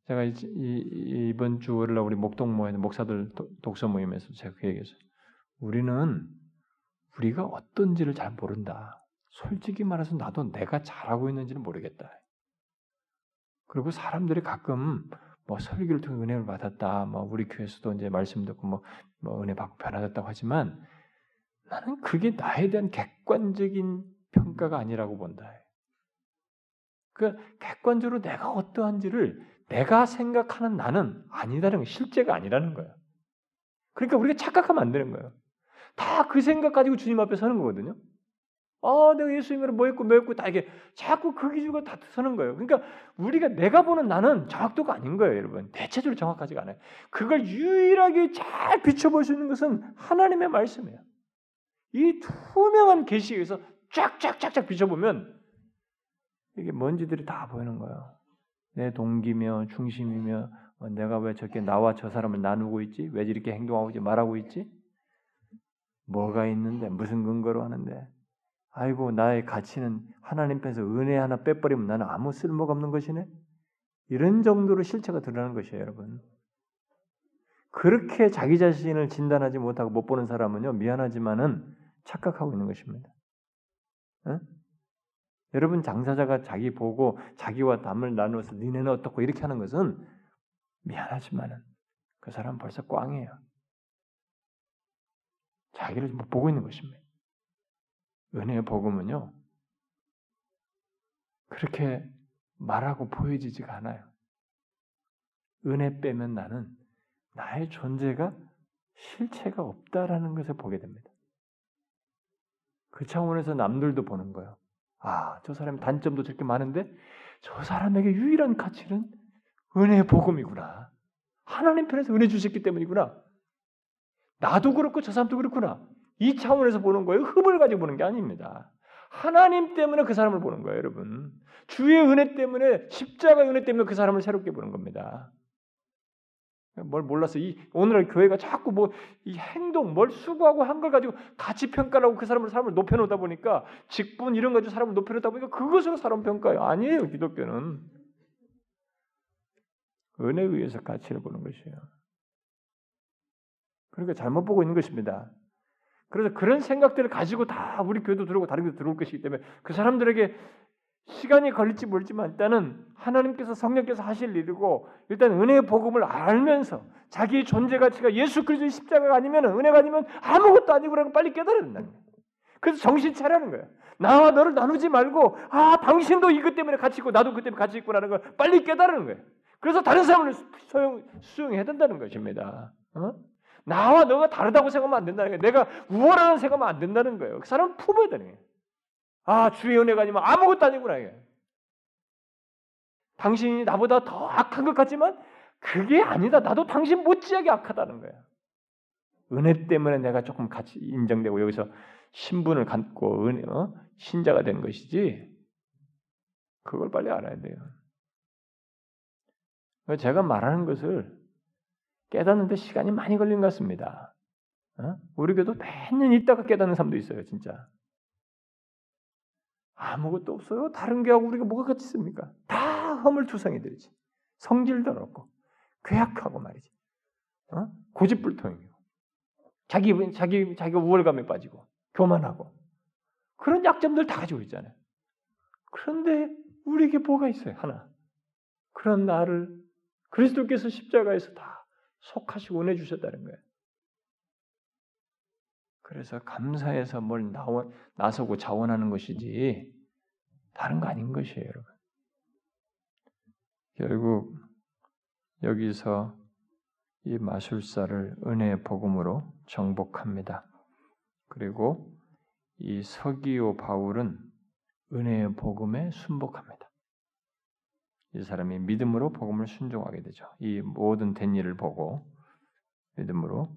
제가 이, 이, 이번 주 월요일 우리 목동 모임 목사들 독서 모임에서 제가 그 얘기했어요. 우리는 우리가 어떤지를 잘 모른다. 솔직히 말해서 나도 내가 잘하고 있는지는 모르겠다. 그리고 사람들이 가끔 뭐 설교를 통해 은혜를 받았다. 뭐 우리 교회에서도 이제 말씀 듣고 뭐, 뭐 은혜 받고 변화됐다고 하지만 나는 그게 나에 대한 객관적인 평가가 아니라고 본다. 그 객관적으로 내가 어떠한지를 내가 생각하는 나는 아니다는 거, 실제가 아니라는 거예요. 그러니까 우리가 착각하면 안 되는 거예요. 다 그 생각 가지고 주님 앞에 서는 거거든요. 아, 내가 예수님을 뭐 했고, 뭐 했고, 다 이게 자꾸 그 기준으로 다 서는 거예요. 그러니까 우리가 내가 보는 나는 정확도가 아닌 거예요, 여러분. 대체적으로 정확하지가 않아요. 그걸 유일하게 잘 비춰볼 수 있는 것은 하나님의 말씀이에요. 이 투명한 계시에서 쫙쫙쫙쫙 비춰보면 이게 먼지들이 다 보이는 거예요. 내 동기며 중심이며 어, 내가 왜 저렇게 나와 저 사람을 나누고 있지? 왜 이렇게 행동하고 있지? 말하고 있지? 뭐가 있는데 무슨 근거로 하는데? 아이고 나의 가치는 하나님 편에서 은혜 하나 빼버리면 나는 아무 쓸모가 없는 것이네. 이런 정도로 실체가 드러나는 것이에요, 여러분. 그렇게 자기 자신을 진단하지 못하고 못 보는 사람은요 미안하지만은 착각하고 있는 것입니다. 응? 여러분 장사자가 자기 보고 자기와 담을 나누어서 니네는 어떻고 이렇게 하는 것은 미안하지만은 그 사람 벌써 꽝이에요. 자기를 못 보고 있는 것입니다. 은혜의 복음은요 그렇게 말하고 보여지지가 않아요. 은혜 빼면 나는 나의 존재가 실체가 없다라는 것을 보게 됩니다. 그 차원에서 남들도 보는 거예요. 아, 저 사람의 단점도 저렇게 많은데 저 사람에게 유일한 가치는 은혜의 복음이구나. 하나님 편에서 은혜 주셨기 때문이구나. 나도 그렇고 저 사람도 그렇구나. 이 차원에서 보는 거예요. 흠을 가지고 보는 게 아닙니다. 하나님 때문에 그 사람을 보는 거예요, 여러분. 주의 은혜 때문에 십자가 은혜 때문에 그 사람을 새롭게 보는 겁니다. 뭘 몰라서 이 오늘날 교회가 자꾸 뭐 이 행동 뭘 수고하고 한 걸 가지고 가치 평가라고 그 사람을 사람을 높여 놓다 보니까 직분 이런 거 가지고 사람을 높여 놓다 보니까 그것으로 사람 평가요. 아니에요. 기독교는 은혜에 의해서 가치를 보는 것이에요. 그러니까 잘못 보고 있는 것입니다. 그래서 그런 생각들을 가지고 다 우리 교회도 들어오고 다른 교회도 들어올 것이기 때문에 그 사람들에게 시간이 걸릴지 모르지만 일단은 하나님께서 성령께서 하실 일이고 일단 은혜의 복음을 알면서 자기의 존재 가치가 예수 그리스도의 십자가가 아니면 은혜가 아니면 아무것도 아니고라는 빨리 깨달아야 된다는 거예요. 그래서 정신 차리는 거예요. 나와 너를 나누지 말고 아 당신도 이것 때문에 같이 있고 나도 그 때문에 같이 있구나는 걸 빨리 깨달는 거예요. 그래서 다른 사람을 소용 수용해야 된다는 것입니다. 어? 나와 너가 다르다고 생각하면 안 된다는 거예요. 내가 우월하는 생각하면 안 된다는 거예요. 그 사람을 품어야 거예요. 아, 주의 은혜가 아니면 아무것도 아니구나. 이게. 당신이 나보다 더 악한 것 같지만 그게 아니다. 나도 당신 못지하게 악하다는 거야. 은혜 때문에 내가 조금 같이 인정되고 여기서 신분을 갖고 은혜, 어? 신자가 된 것이지. 그걸 빨리 알아야 돼요. 제가 말하는 것을 깨닫는데 시간이 많이 걸린 것 같습니다. 어? 우리 교도 몇년 있다가 깨닫는 사람도 있어요, 진짜. 아무것도 없어요. 다른 게하고 우리가 뭐가 같이 있습니까? 다 허물투성이들이지. 성질도 없고 괴악하고 말이지. 어? 고집불통이고 자기 자기 자기가 우월감에 빠지고 교만하고 그런 약점들 다 가지고 있잖아요. 그런데 우리에게 뭐가 있어요? 하나. 그런 나를 그리스도께서 십자가에서 다 속하시고 은혜 주셨다는 거예요. 그래서 감사해서 뭘 나와, 나서고 자원하는 것이지 다른 거 아닌 것이에요, 여러분. 결국 여기서 이 마술사를 은혜의 복음으로 정복합니다. 그리고 이 서기오 바울은 은혜의 복음에 순복합니다. 이 사람이 믿음으로 복음을 순종하게 되죠. 이 모든 된 일을 보고 믿음으로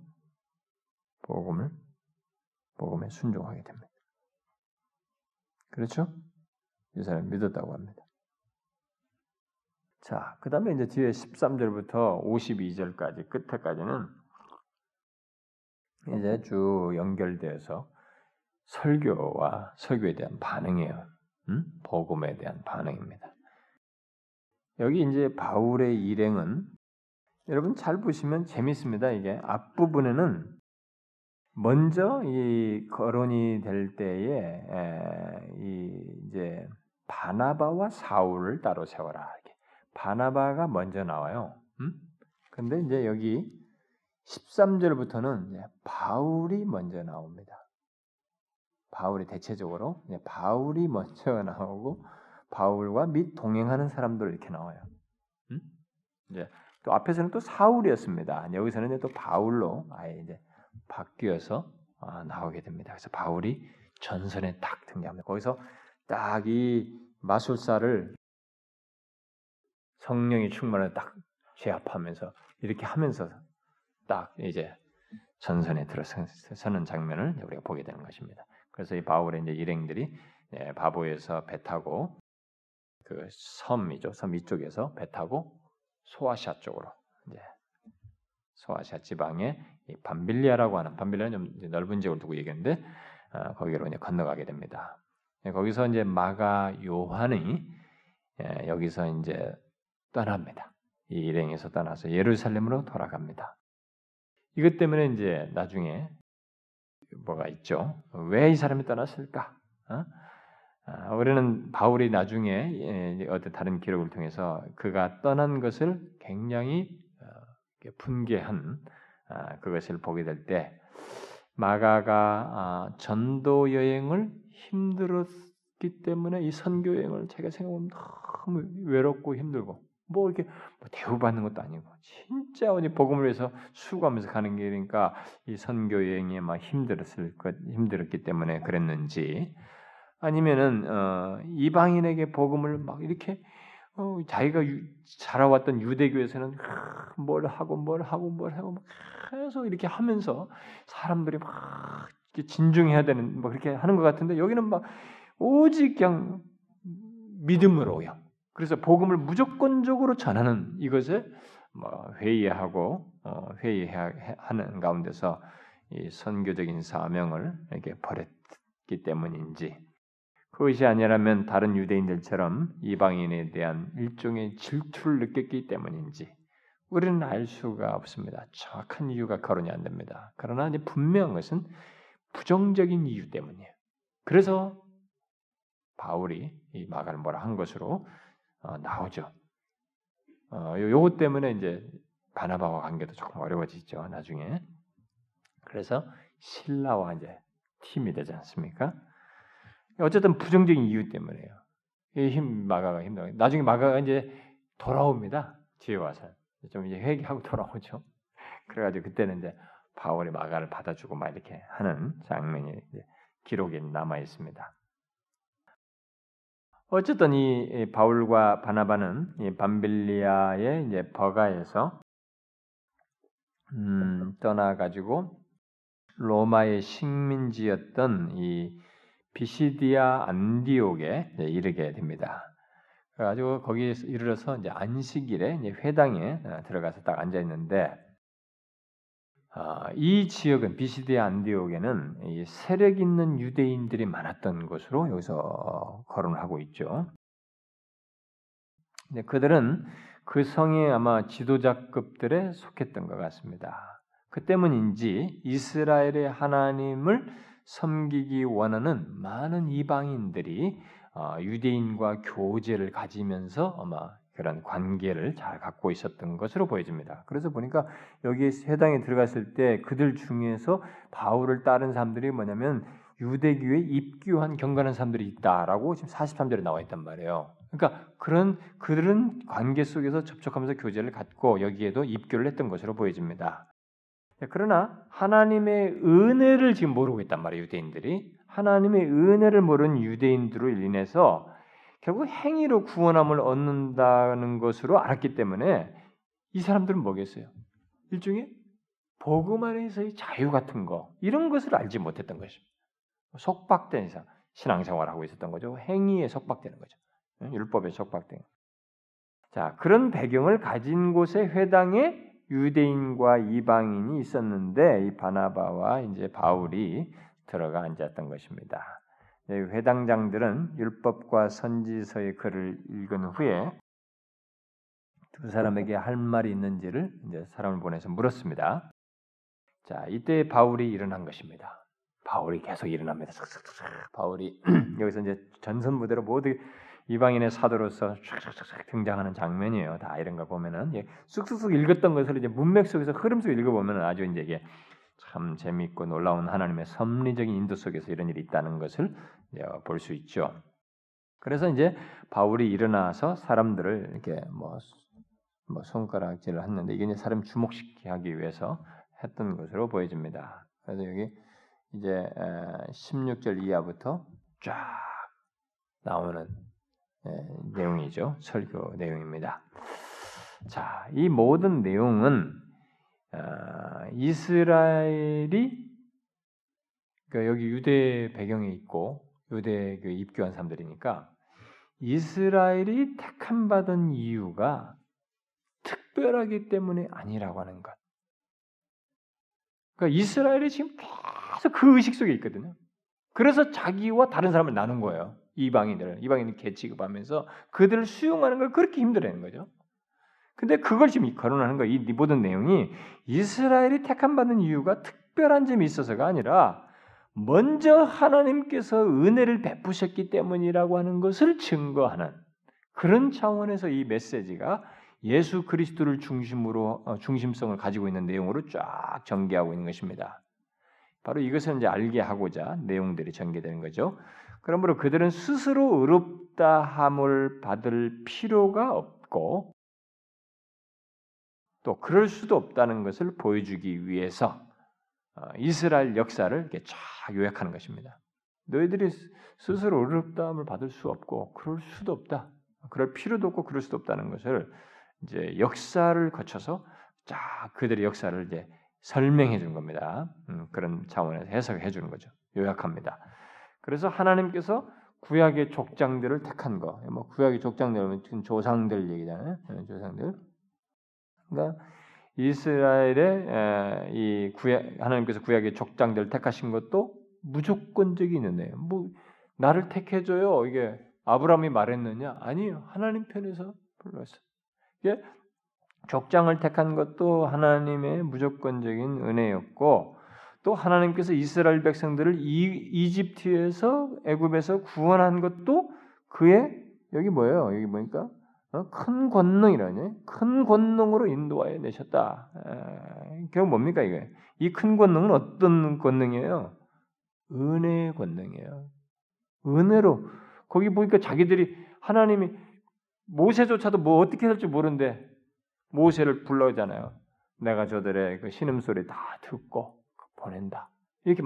복음을 복음에 순종하게 됩니다. 그렇죠? 이 사람이 믿었다고 합니다. 자, 그 다음에 이제 뒤에 13절부터 52절까지 끝에까지는 이제 쭉 연결돼서 설교와 설교에 대한 반응이에요. 음? 복음에 대한 반응입니다. 여기 이제 바울의 일행은 여러분 잘 보시면 재밌습니다. 이게 앞부분에는 먼저 이 거론이 될 때에 이 이제 바나바와 사울을 따로 세워라. 바나바가 먼저 나와요. 음? 근데 이제 여기 13절부터는 바울이 먼저 나옵니다. 바울이 대체적으로 바울이 먼저 나오고 바울과 및 동행하는 사람들 이렇게 나와요. 음? 이제 또 앞에서는 또 사울이었습니다. 여기서는 또 바울로 아예 이제 바뀌어서 아, 나오게 됩니다. 그래서 바울이 전선에 딱 등장합니다. 거기서 딱 이 마술사를 성령이 충만해 딱 제압하면서 이렇게 하면서 딱 이제 전선에 들어서는 장면을 우리가 보게 되는 것입니다. 그래서 이 바울의 이제 일행들이 예, 바보에서 배 타고 그 섬이죠. 섬 이쪽에서 배 타고 소아시아 쪽으로 이제 소아시아 지방의 반빌리아라고 하는 반빌리아는 좀 넓은 지역을 두고 얘기했는데 어, 거기로 이제 건너가게 됩니다. 예, 거기서 이제 마가 요한이 예, 여기서 이제 떠납니다. 이 일행에서 떠나서 예루살렘으로 돌아갑니다. 이것 때문에 이제 나중에 뭐가 있죠? 왜 이 사람이 떠났을까? 어? 아, 우리는 바울이 나중에 예, 어떤 다른 기록을 통해서 그가 떠난 것을 굉장히 어, 분개한 아, 그것을 보게 될 때 마가가 아, 전도 여행을 힘들었기 때문에 이 선교 여행을 제가 생각하면 너무 외롭고 힘들고 뭐 이렇게 뭐 대우받는 것도 아니고 진짜 어디 복음을 위해서 수고하면서 가는 길이니까 이 선교 여행이 막 힘들었을 것 힘들었기 때문에 그랬는지 아니면은 어, 이방인에게 복음을 막 이렇게 어, 자기가 유, 자라왔던 유대교에서는 뭘 하고 뭘 하고 뭘 하고 막 계속 이렇게 하면서 사람들이 막 진중해야 되는 뭐 그렇게 하는 것 같은데 여기는 막 오직 그냥 믿음으로요. 그래서 복음을 무조건적으로 전하는 이것에 뭐 회의하고 어, 회의하는 가운데서 이 선교적인 사명을 이렇게 버렸기 때문인지 그것이 아니라면 다른 유대인들처럼 이방인에 대한 일종의 질투를 느꼈기 때문인지 우리는 알 수가 없습니다. 정확한 이유가 거론이 안 됩니다. 그러나 이제 분명한 것은 부정적인 이유 때문이에요. 그래서 바울이 이 마가를 뭐라 한 것으로 어, 나오죠. 어, 요것 때문에 이제 바나바와 관계도 조금 어려워지죠. 나중에. 그래서 신라와 이제 팀이 되지 않습니까? 어쨌든 부정적인 이유 때문에요. 힘 마가가 힘들어. 나중에 마가가 이제 돌아옵니다. 뒤에 와서 좀 이제 회개하고 돌아오죠. 그래가지고 그때는 이제 바울이 마가를 받아주고 막 이렇게 하는 장면이 기록에 남아 있습니다. 어쨌든 이 바울과 바나바는 이 밤빌리아의 이제 버가에서 음, 떠나가지고 로마의 식민지였던 이 비시디아 안디옥에 이르게 됩니다. 그래가지고 거기에 이르러서 이제 안식일에 이제 회당에 어, 들어가서 딱 앉아 있는데 아, 이 지역은 비시디아 안디옥에는 세력 있는 유대인들이 많았던 곳으로 여기서 거론을 하고 있죠. 그들은 그 성의 아마 지도자급들에 속했던 것 같습니다. 그 때문인지 이스라엘의 하나님을 섬기기 원하는 많은 이방인들이 어, 유대인과 교제를 가지면서 아마 그런 관계를 잘 갖고 있었던 것으로 보여집니다. 그래서 보니까 여기 해당에 들어갔을 때 그들 중에서 바울을 따른 사람들이 뭐냐면 유대교에 입교한 경건한 사람들이 있다라고 지금 43절에 나와 있단 말이에요. 그러니까 그런 그들은 관계 속에서 접촉하면서 교제를 갖고 여기에도 입교를 했던 것으로 보여집니다. 그러나 하나님의 은혜를 지금 모르고 있단 말이에요, 유대인들이. 하나님의 은혜를 모르는 유대인들로 인해서 결국 행위로 구원함을 얻는다는 것으로 알았기 때문에 이 사람들은 뭐겠어요? 일종의 복음 안에서의 자유 같은 거 이런 것을 알지 못했던 것입니다. 속박된 이상 신앙생활을 하고 있었던 거죠. 행위에 속박되는 거죠. 율법에 속박된. 자, 그런 배경을 가진 곳에 회당에 유대인과 이방인이 있었는데 이 바나바와 이제 바울이 들어가 앉았던 것입니다. 회당장들은 율법과 선지서의 글을 읽은 후에 두 사람에게 할 말이 있는지를 이제 사람을 보내서 물었습니다. 자, 이때 바울이 일어난 것입니다. 바울이 계속 일어납니다. 바울이 여기서 이제 전선 무대로 모두 이방인의 사도로서 쫙쫙쫙 등장하는 장면이에요. 다 이런 거 보면은 예, 쑥쑥쑥 읽었던 것을 이제 문맥 속에서 흐름 속에 읽어보면 아주 이제 이게 참 재미있고 놀라운 하나님의 섭리적인 인도 속에서 이런 일이 있다는 것을 볼 수 있죠. 그래서 이제 바울이 일어나서 사람들을 이렇게 뭐, 뭐 손가락질을 했는데 이게 이제 사람 주목시키기 하기 위해서 했던 것으로 보여집니다. 그래서 여기 이제 16절 이하부터 쫙 나오는 내용이죠. 설교 내용입니다. 자, 이 모든 내용은 아, 이스라엘이 그러니까 여기 유대 배경에 있고 유대 그 입교한 사람들이니까 이스라엘이 택함 받은 이유가 특별하기 때문에 아니라고 하는 것. 그러니까 이스라엘이 지금 계속 그 의식 속에 있거든요. 그래서 자기와 다른 사람을 나눈 거예요. 이방인들을 이방인을 개취급하면서 그들을 수용하는 걸 그렇게 힘들어하는 거죠. 근데 그걸 지금 거론하는 거, 이 모든 내용이 이스라엘이 택함 받는 이유가 특별한 점이 있어서가 아니라 먼저 하나님께서 은혜를 베푸셨기 때문이라고 하는 것을 증거하는 그런 차원에서 이 메시지가 예수 그리스도를 중심으로 어, 중심성을 가지고 있는 내용으로 쫙 전개하고 있는 것입니다. 바로 이것을 이제 알게 하고자 내용들이 전개되는 거죠. 그러므로 그들은 스스로 의롭다함을 받을 필요가 없고 또 그럴 수도 없다는 것을 보여주기 위해서 어, 이스라엘 역사를 이렇게 쫙 요약하는 것입니다. 너희들이 스스로 의롭다함을 받을 수 없고 그럴 수도 없다. 그럴 필요도 없고 그럴 수도 없다는 것을 이제 역사를 거쳐서 쫙 그들의 역사를 이제 설명해 주는 겁니다. 음, 그런 차원에서 해석해 주는 거죠. 요약합니다. 그래서 하나님께서 구약의 족장들을 택한 거, 뭐 구약의 족장들 은 조상들 얘기잖아요. 네, 조상들. 그러니까 이스라엘의 이 구약 하나님께서 구약의 족장들을 택하신 것도 무조건적인 은혜예요. 뭐 나를 택해 줘요. 이게 아브라함이 말했느냐? 아니요. 하나님 편에서 불렀어요. 이게 족장을 택한 것도 하나님의 무조건적인 은혜였고 또 하나님께서 이스라엘 백성들을 이, 이집트에서 애굽에서 구원한 것도 그의 여기 뭐예요? 여기 뭐니까 어? 큰 권능이라니 큰 권능으로 인도하여 내셨다. 에, 결국 뭡니까 이게? 이 큰 권능은 어떤 권능이에요? 은혜의 권능이에요. 은혜로 거기 보니까 자기들이 하나님이 모세조차도 뭐 어떻게 할지 모르는데 모세를 불러잖아요. 내가 저들의 그 신음소리 다 듣고 보낸다. 이렇게.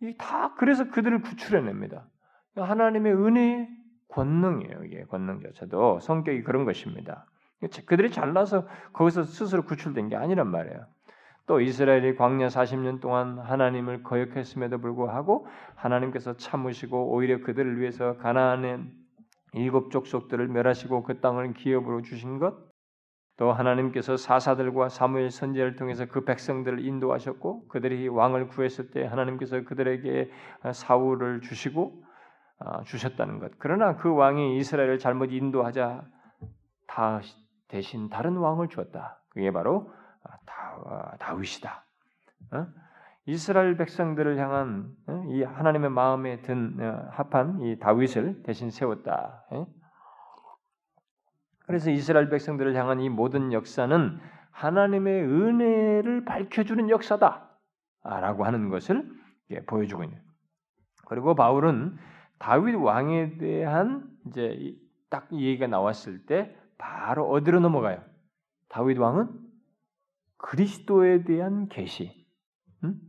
이게 다 그래서 그들을 구출해냅니다. 하나님의 은혜의 권능이에요. 이게 권능 자체도 성격이 그런 것입니다. 그들이 잘나서 거기서 스스로 구출된 게 아니란 말이에요. 또 이스라엘이 광야 40년 동안 하나님을 거역했음에도 불구하고 하나님께서 참으시고 오히려 그들을 위해서 가나안의 일곱 족속들을 멸하시고 그 땅을 기업으로 주신 것, 또 하나님께서 사사들과 사무엘 선지자를 통해서 그 백성들을 인도하셨고 그들이 왕을 구했을 때 하나님께서 그들에게 사울을 주시고 아, 주셨다는 것. 그러나 그 왕이 이스라엘을 잘못 인도하자 다 대신 다른 왕을 주었다. 그게 바로 아, 다윗이다. 어? 이스라엘 백성들을 향한 어? 이 하나님의 마음에 든 어, 합한 이 다윗을 대신 세웠다. 그래서 이스라엘 백성들을 향한 이 모든 역사는 하나님의 은혜를 밝혀주는 역사다라고 하는 것을 보여주고 있는. 그리고 바울은 다윗 왕에 대한 이제 딱이 얘기가 나왔을 때 바로 어디로 넘어가요? 다윗 왕은 그리스도에 대한 계시, 음?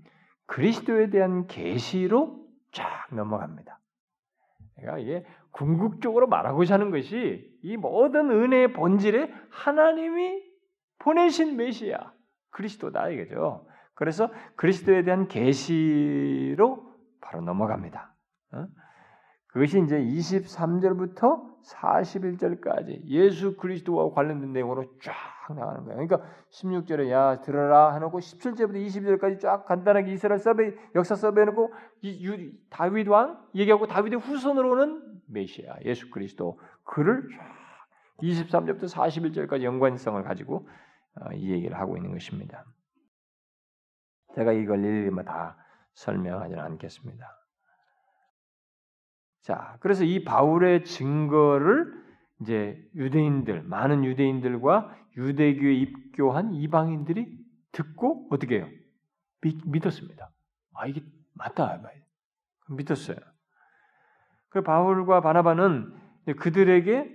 그리스도에 대한 계시로 쫙 넘어갑니다. 그러니까 이게 궁극적으로 말하고자 하는 것이 이 모든 은혜의 본질에 하나님이 보내신 메시아 그리스도다 이거죠. 그래서 그리스도에 대한 계시로 바로 넘어갑니다. 어? 그것이 이제 23절부터 41절까지 예수 그리스도와 관련된 내용으로 쫙 나가는 거예요. 그러니까 16절에 야 들어라 해놓고 17절부터 22절까지 쫙 간단하게 이스라엘 서베 역사 서베 해놓고 다윗 왕 얘기하고 다윗의 후손으로는 메시아 예수 그리스도 그를 23절부터 41절까지 연관성을 가지고 어, 이 얘기를 하고 있는 것입니다. 제가 이걸 일일이 뭐다 설명하지는 않겠습니다. 자, 그래서 이 바울의 증거를 이제 유대인들, 많은 유대인들과 유대교에 입교한 이방인들이 듣고 어떻게 해요? 믿, 었습니다 아, 이게 맞다. 믿었어요. 그 바울과 바나바는 그들에게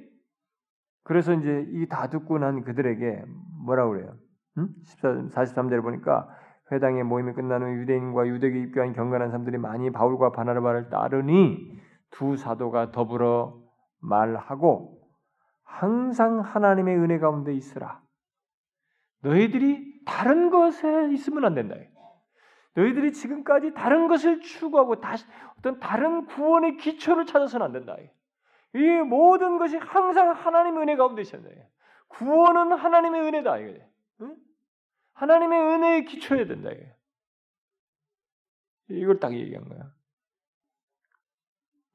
그래서 이제 이 다 듣고 난 그들에게 뭐라 그래요? 응? 14, 43절에 보니까 회당의 모임이 끝난 후 유대인과 유대교 입교한 경건한 사람들이 많이 바울과 바나바를 따르니 두 사도가 더불어 말하고 항상 하나님의 은혜 가운데 있으라. 너희들이 다른 것에 있으면 안 된다. 너희들이 지금까지 다른 것을 추구하고 다시 어떤 다른 구원의 기초를 찾아서는 안 된다. 이 모든 것이 항상 하나님의 은혜 가운데 돼. 구원은 하나님의 은혜다. 이거 응? 하나님의 은혜에 기초해야 된다. 이거. 이걸 딱 얘기한 거야.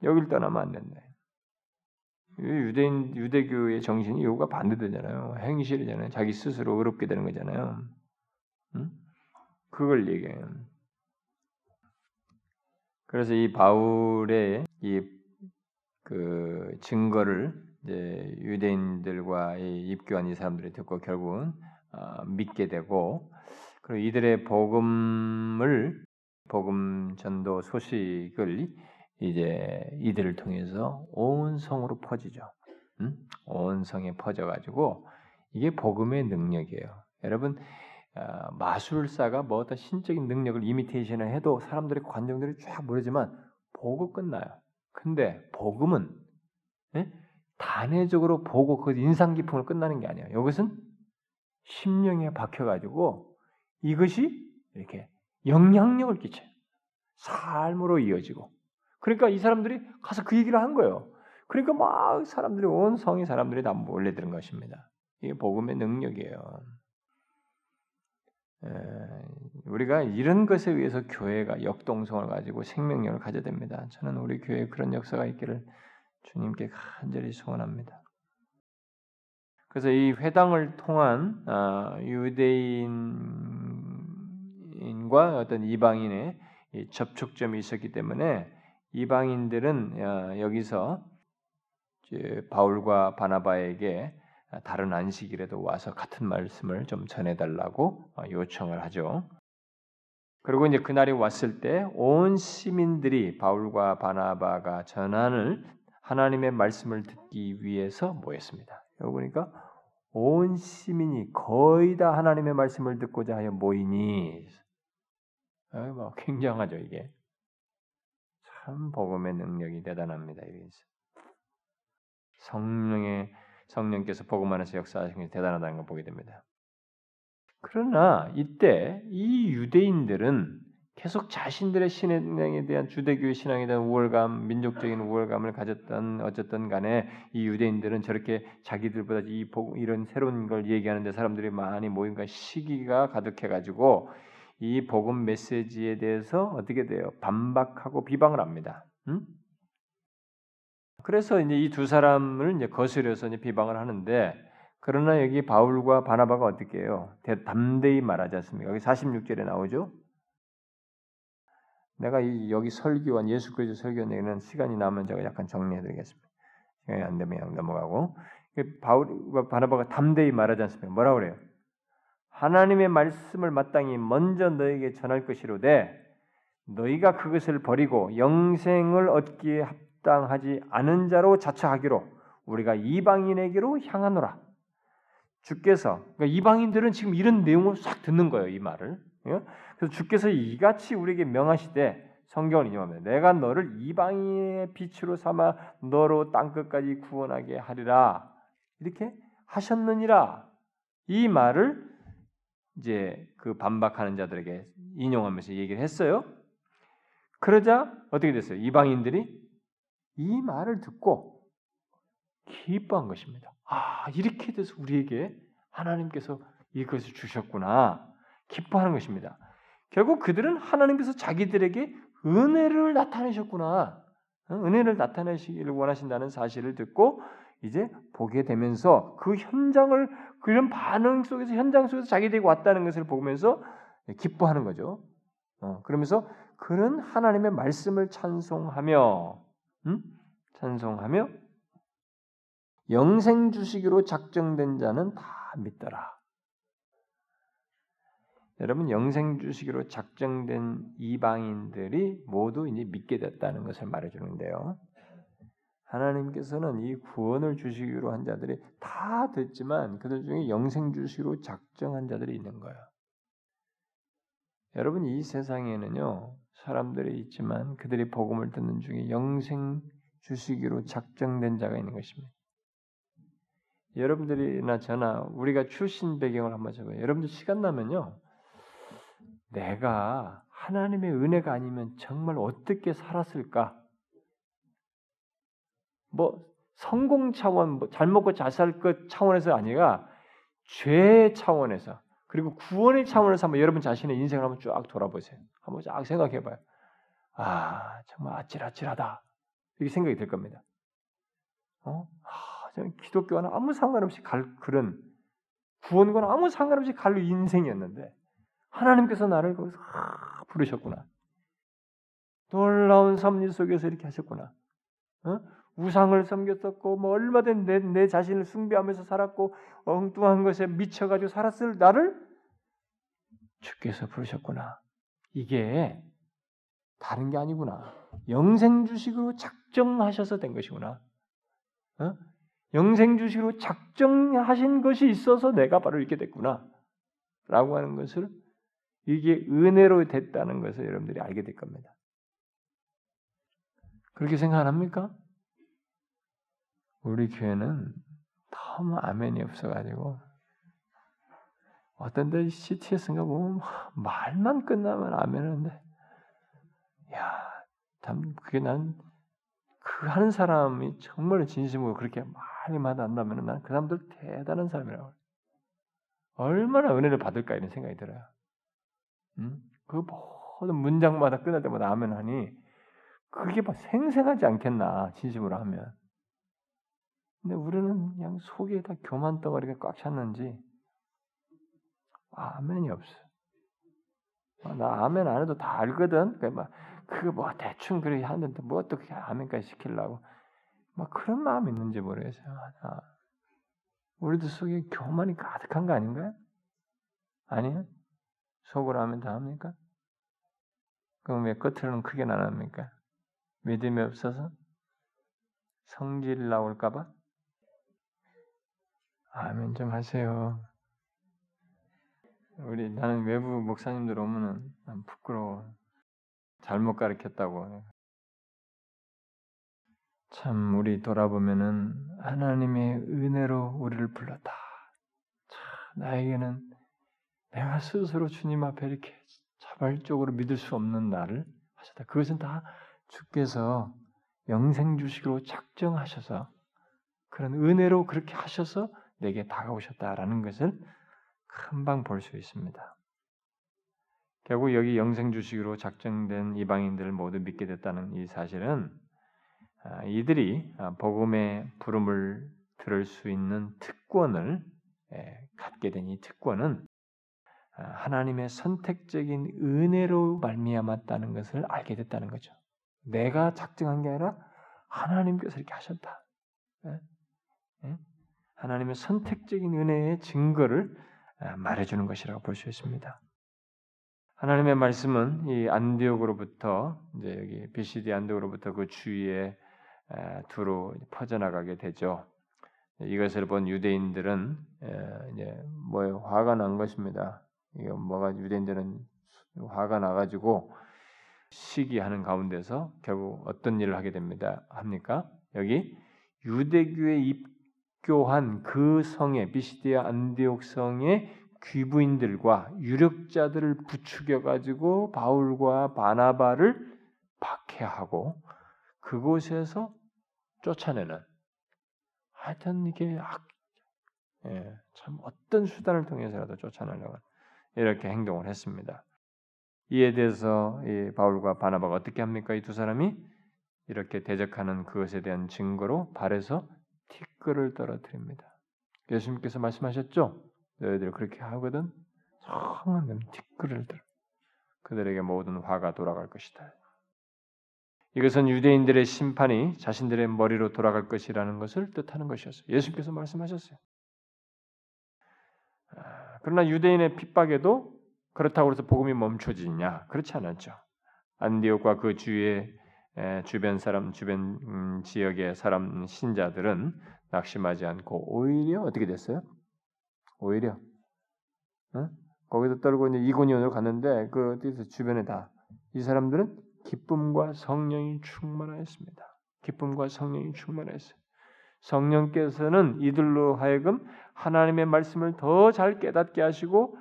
여길 떠나면 안 된다. 유대인 유대교의 정신이 요가 반대되잖아요. 행실이잖아요. 자기 스스로 어렵게 되는 거잖아요. 응? 그걸 얘기해요. 그래서 이 바울의 이 그 증거를 이제 유대인들과 입교한 이 사람들이 듣고 결국은 어, 믿게 되고 그리고 이들의 복음을 복음 전도 소식을 이제 이들을 통해서 온 성으로 퍼지죠. 음? 온 성에 퍼져가지고 이게 복음의 능력이에요. 여러분 어, 마술사가 뭐 어떤 신적인 능력을 이미테이션을 해도 사람들의 관정들이 쫙 모르지만 보고 끝나요. 근데 복음은 예? 단회적으로 보고 그 인상 깊음을 끝나는 게 아니에요. 이것은 심령에 박혀가지고 이것이 이렇게 영향력을 끼쳐요. 삶으로 이어지고 그러니까 이 사람들이 가서 그 얘기를 한 거예요. 그러니까 막 사람들이 온 성이 사람들이 다 몰려드는 것입니다. 이게 복음의 능력이에요. 에, 우리가 이런 것에 의해서 교회가 역동성을 가지고 생명력을 가져야 됩니다. 저는 우리 교회에 그런 역사가 있기를 주님께 간절히 소원합니다. 그래서 이 회당을 통한 아, 유대인과 어떤 이방인의 접촉점이 있었기 때문에 이방인들은 어, 여기서 바울과 바나바에게 다른 안식일에도 와서 같은 말씀을 좀 전해달라고 어, 요청을 하죠. 그리고 이제 그날이 왔을 때 온 시민들이 바울과 바나바가 전하는 하나님의 말씀을 듣기 위해서 모였습니다. 여기 보니까 온 시민이 거의 다 하나님의 말씀을 듣고자 하여 모이니, 뭐 굉장하죠 이게. 참 복음의 능력이 대단합니다. 성령의 성령께서 복음 안에서 역사하신 게 대단하다는 걸 보게 됩니다. 그러나 이때 이 유대인들은 계속 자신들의 신앙에 대한 주대교의 신앙에 대한 우월감, 민족적인 우월감을 가졌던 어쨌든 간에 이 유대인들은 저렇게 자기들보다 이 이런 새로운 걸 얘기하는데 사람들이 많이 모인가 시기가 가득해 가지고 이 복음 메시지에 대해서 어떻게 돼요? 반박하고 비방을 합니다. 음? 그래서 이제 이 두 사람을 이제 거스려서 이제 비방을 하는데 그러나 여기 바울과 바나바가 어떻게 해요? 담대히 말하지 않습니까? 여기 46절에 나오죠. 내가 이 여기 설교한 예수 그리스도 설교 내는 시간이 나면 제가 약간 정리해 드리겠습니다. 시간이 안 되면 넘어가고 바울과 바나바가 담대히 말하지 않습니까? 뭐라 그래요? 하나님의 말씀을 마땅히 먼저 너에게 전할 것이로되 너희가 그것을 버리고 영생을 얻기에 합 당하지 않은 자로 자처하기로 우리가 이방인에게로 향하노라. 주께서 그러니까 이방인들은 지금 이런 내용을 싹 듣는 거예요 이 말을. 예? 그래서 주께서 이같이 우리에게 명하시되 성경을 인용합니다. 내가 너를 이방인의 빛으로 삼아 너로 땅 끝까지 구원하게 하리라 이렇게 하셨느니라 이 말을 이제 그 반박하는 자들에게 인용하면서 얘기를 했어요. 그러자 어떻게 됐어요? 이방인들이 이 말을 듣고 기뻐한 것입니다. 아, 이렇게 돼서 우리에게 하나님께서 이것을 주셨구나. 기뻐하는 것입니다. 결국 그들은 하나님께서 자기들에게 은혜를 나타내셨구나. 은혜를 나타내시기를 원하신다는 사실을 듣고 이제 보게 되면서 그 현장을 그런 반응 속에서 현장 속에서 자기들이 왔다는 것을 보면서 기뻐하는 거죠. 어, 그러면서 그런 하나님의 말씀을 찬송하며 음? 찬송하며 영생 주시기로 작정된 자는 다 믿더라. 여러분 영생 주시기로 작정된 이방인들이 모두 이제 믿게 됐다는 것을 말해 주는데요. 하나님께서는 이 구원을 주시기로 한 자들이 다 됐지만 그들 중에 영생 주시기로 작정한 자들이 있는 거예요. 여러분 이 세상에는요 사람들이 있지만 그들이 복음을 듣는 중에 영생 주시기로 작정된 자가 있는 것입니다. 여러분들이나 저나 우리가 출신 배경을 한번 잡아요. 여러분들 시간 나면요. 내가 하나님의 은혜가 아니면 정말 어떻게 살았을까? 뭐 성공 차원, 뭐잘 먹고 잘 살 것 차원에서 아니라 죄 차원에서 그리고 구원의 차원에서 한번 여러분 자신의 인생을 한번 쫙 돌아보세요. 한번 쫙 생각해봐요. 아 정말 아찔아찔하다 이렇게 생각이 들 겁니다. 어? 아, 기독교와는 아무 상관없이 갈 그런 구원과는 아무 상관없이 갈 인생이었는데 하나님께서 나를 거기서 아, 부르셨구나. 놀라운 섭리 속에서 이렇게 하셨구나. 어? 우상을 섬겼었고 뭐 얼마든 내, 내 자신을 숭배하면서 살았고 엉뚱한 것에 미쳐가지고 살았을 나를 주께서 부르셨구나. 이게 다른 게 아니구나. 영생 주식으로 작정하셔서 된 것이구나. 어? 영생 주식으로 작정하신 것이 있어서 내가 바로 이렇게 됐구나. 라고 하는 것을 이게 은혜로 됐다는 것을 여러분들이 알게 될 겁니다. 그렇게 생각합니까? 우리 교회는 너무 아멘이 없어가지고 어떤 데 CTS인가 보면 말만 끝나면 아멘하는데 야, 참 그게 난 그 하는 사람이 정말 진심으로 그렇게 많이 만한다면 난 그 사람들 대단한 사람이라고 얼마나 은혜를 받을까 이런 생각이 들어요. 음? 그 모든 문장마다 끝날 때마다 아멘 하니 그게 막 생생하지 않겠나 진심으로 하면 근데 우리는 그냥 속에 다 교만 덩어리가 꽉 찼는지 아멘이 없어. 아, 나 아멘 안 해도 다 알거든. 그막 그거 뭐 대충 그렇게 하는데 뭐 어떻게 아멘까지 시키려고 막 그런 마음이 있는지 모르겠어요. 아, 우리도 속에 교만이 가득한 거 아닌가요? 아니요? 속으로 하면 다 합니까? 그럼 왜 겉으로는 크게 안 합니까? 믿음이 없어서 성질 나올까봐? 아멘 좀 하세요. 우리 나는 외부 목사님들 오면은 난 부끄러워. 잘못 가르쳤다고. 참 우리 돌아보면은 하나님의 은혜로 우리를 불렀다. 참 나에게는 내가 스스로 주님 앞에 이렇게 자발적으로 믿을 수 없는 나를 하셨다. 그것은 다 주께서 영생 주식으로 작정하셔서 그런 은혜로 그렇게 하셔서 내게 다가오셨다라는 것을 금방 볼 수 있습니다. 결국 여기 영생 주식으로 작정된 이방인들을 모두 믿게 됐다는 이 사실은 아, 이들이 아, 복음의 부름을 들을 수 있는 특권을 예, 갖게 된 이 특권은 아, 하나님의 선택적인 은혜로 말미암았다는 것을 알게 됐다는 거죠. 내가 작정한 게 아니라 하나님께서 이렇게 하셨다. 예? 예? 하나님의 선택적인 은혜의 증거를 말해주는 것이라고 볼 수 있습니다. 하나님의 말씀은 이 안디옥으로부터 이제 여기 비시디 안디옥으로부터 그 주위에 두루 퍼져나가게 되죠. 이것을 본 유대인들은 이제 뭐 화가 난 것입니다. 이게 뭐가 유대인들은 화가 나가지고 시기하는 가운데서 결국 어떤 일을 하게 됩니다. 합니까? 여기 유대교에 입 교한 그 성에 비시디아 안디옥 성의 귀부인들과 유력자들을 부추겨 가지고 바울과 바나바를 박해하고 그곳에서 쫓아내는 하여튼 이게 악, 예, 참 어떤 수단을 통해서라도 쫓아내려고 이렇게 행동을 했습니다. 이에 대해서 이 바울과 바나바가 어떻게 합니까? 이 두 사람이 이렇게 대적하는 그것에 대한 증거로 발에서 티끌을 떨어뜨립니다. 예수님께서 말씀하셨죠? 너희들 그렇게 하거든 성한 티끌을 들어 그들에게 모든 화가 돌아갈 것이다. 이것은 유대인들의 심판이 자신들의 머리로 돌아갈 것이라는 것을 뜻하는 것이었어요. 예수께서 말씀하셨어요. 아, 그러나 유대인의 핍박에도 그렇다고 해서 복음이 멈춰지냐? 그렇지 않았죠. 안디옥과 그 주위의 주변 사람, 주변 음, 지역의 사람 신자들은 낙심하지 않고 오히려 어떻게 됐어요? 오히려 어? 거기서 떨고 이제 이고니온으로 갔는데 그 어디서 주변에 다 이 사람들은 기쁨과 성령이 충만하였습니다. 기쁨과 성령이 충만했어요. 성령께서는 이들로 하여금 하나님의 말씀을 더 잘 깨닫게 하시고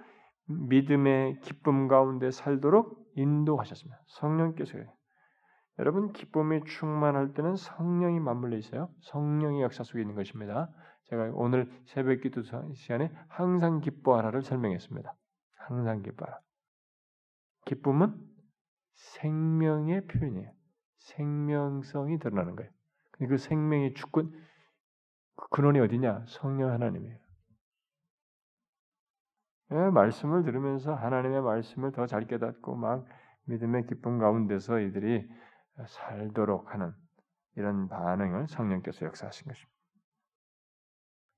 믿음의 기쁨 가운데 살도록 인도하셨습니다. 성령께서 여러분 기쁨이 충만할 때는 성령이 맞물려 있어요. 성령의 역사 속에 있는 것입니다. 제가 오늘 새벽 기도 시간에 항상 기뻐하라를 설명했습니다. 항상 기뻐하라. 기쁨은 생명의 표현이에요. 생명성이 드러나는 거예요. 그 생명의 주권 그 근원이 어디냐? 성령 하나님이에요. 예, 말씀을 들으면서 하나님의 말씀을 더 잘 깨닫고 막 믿음의 기쁨 가운데서 이들이 살도록 하는 이런 반응을 성령께서 역사하신 것입니다.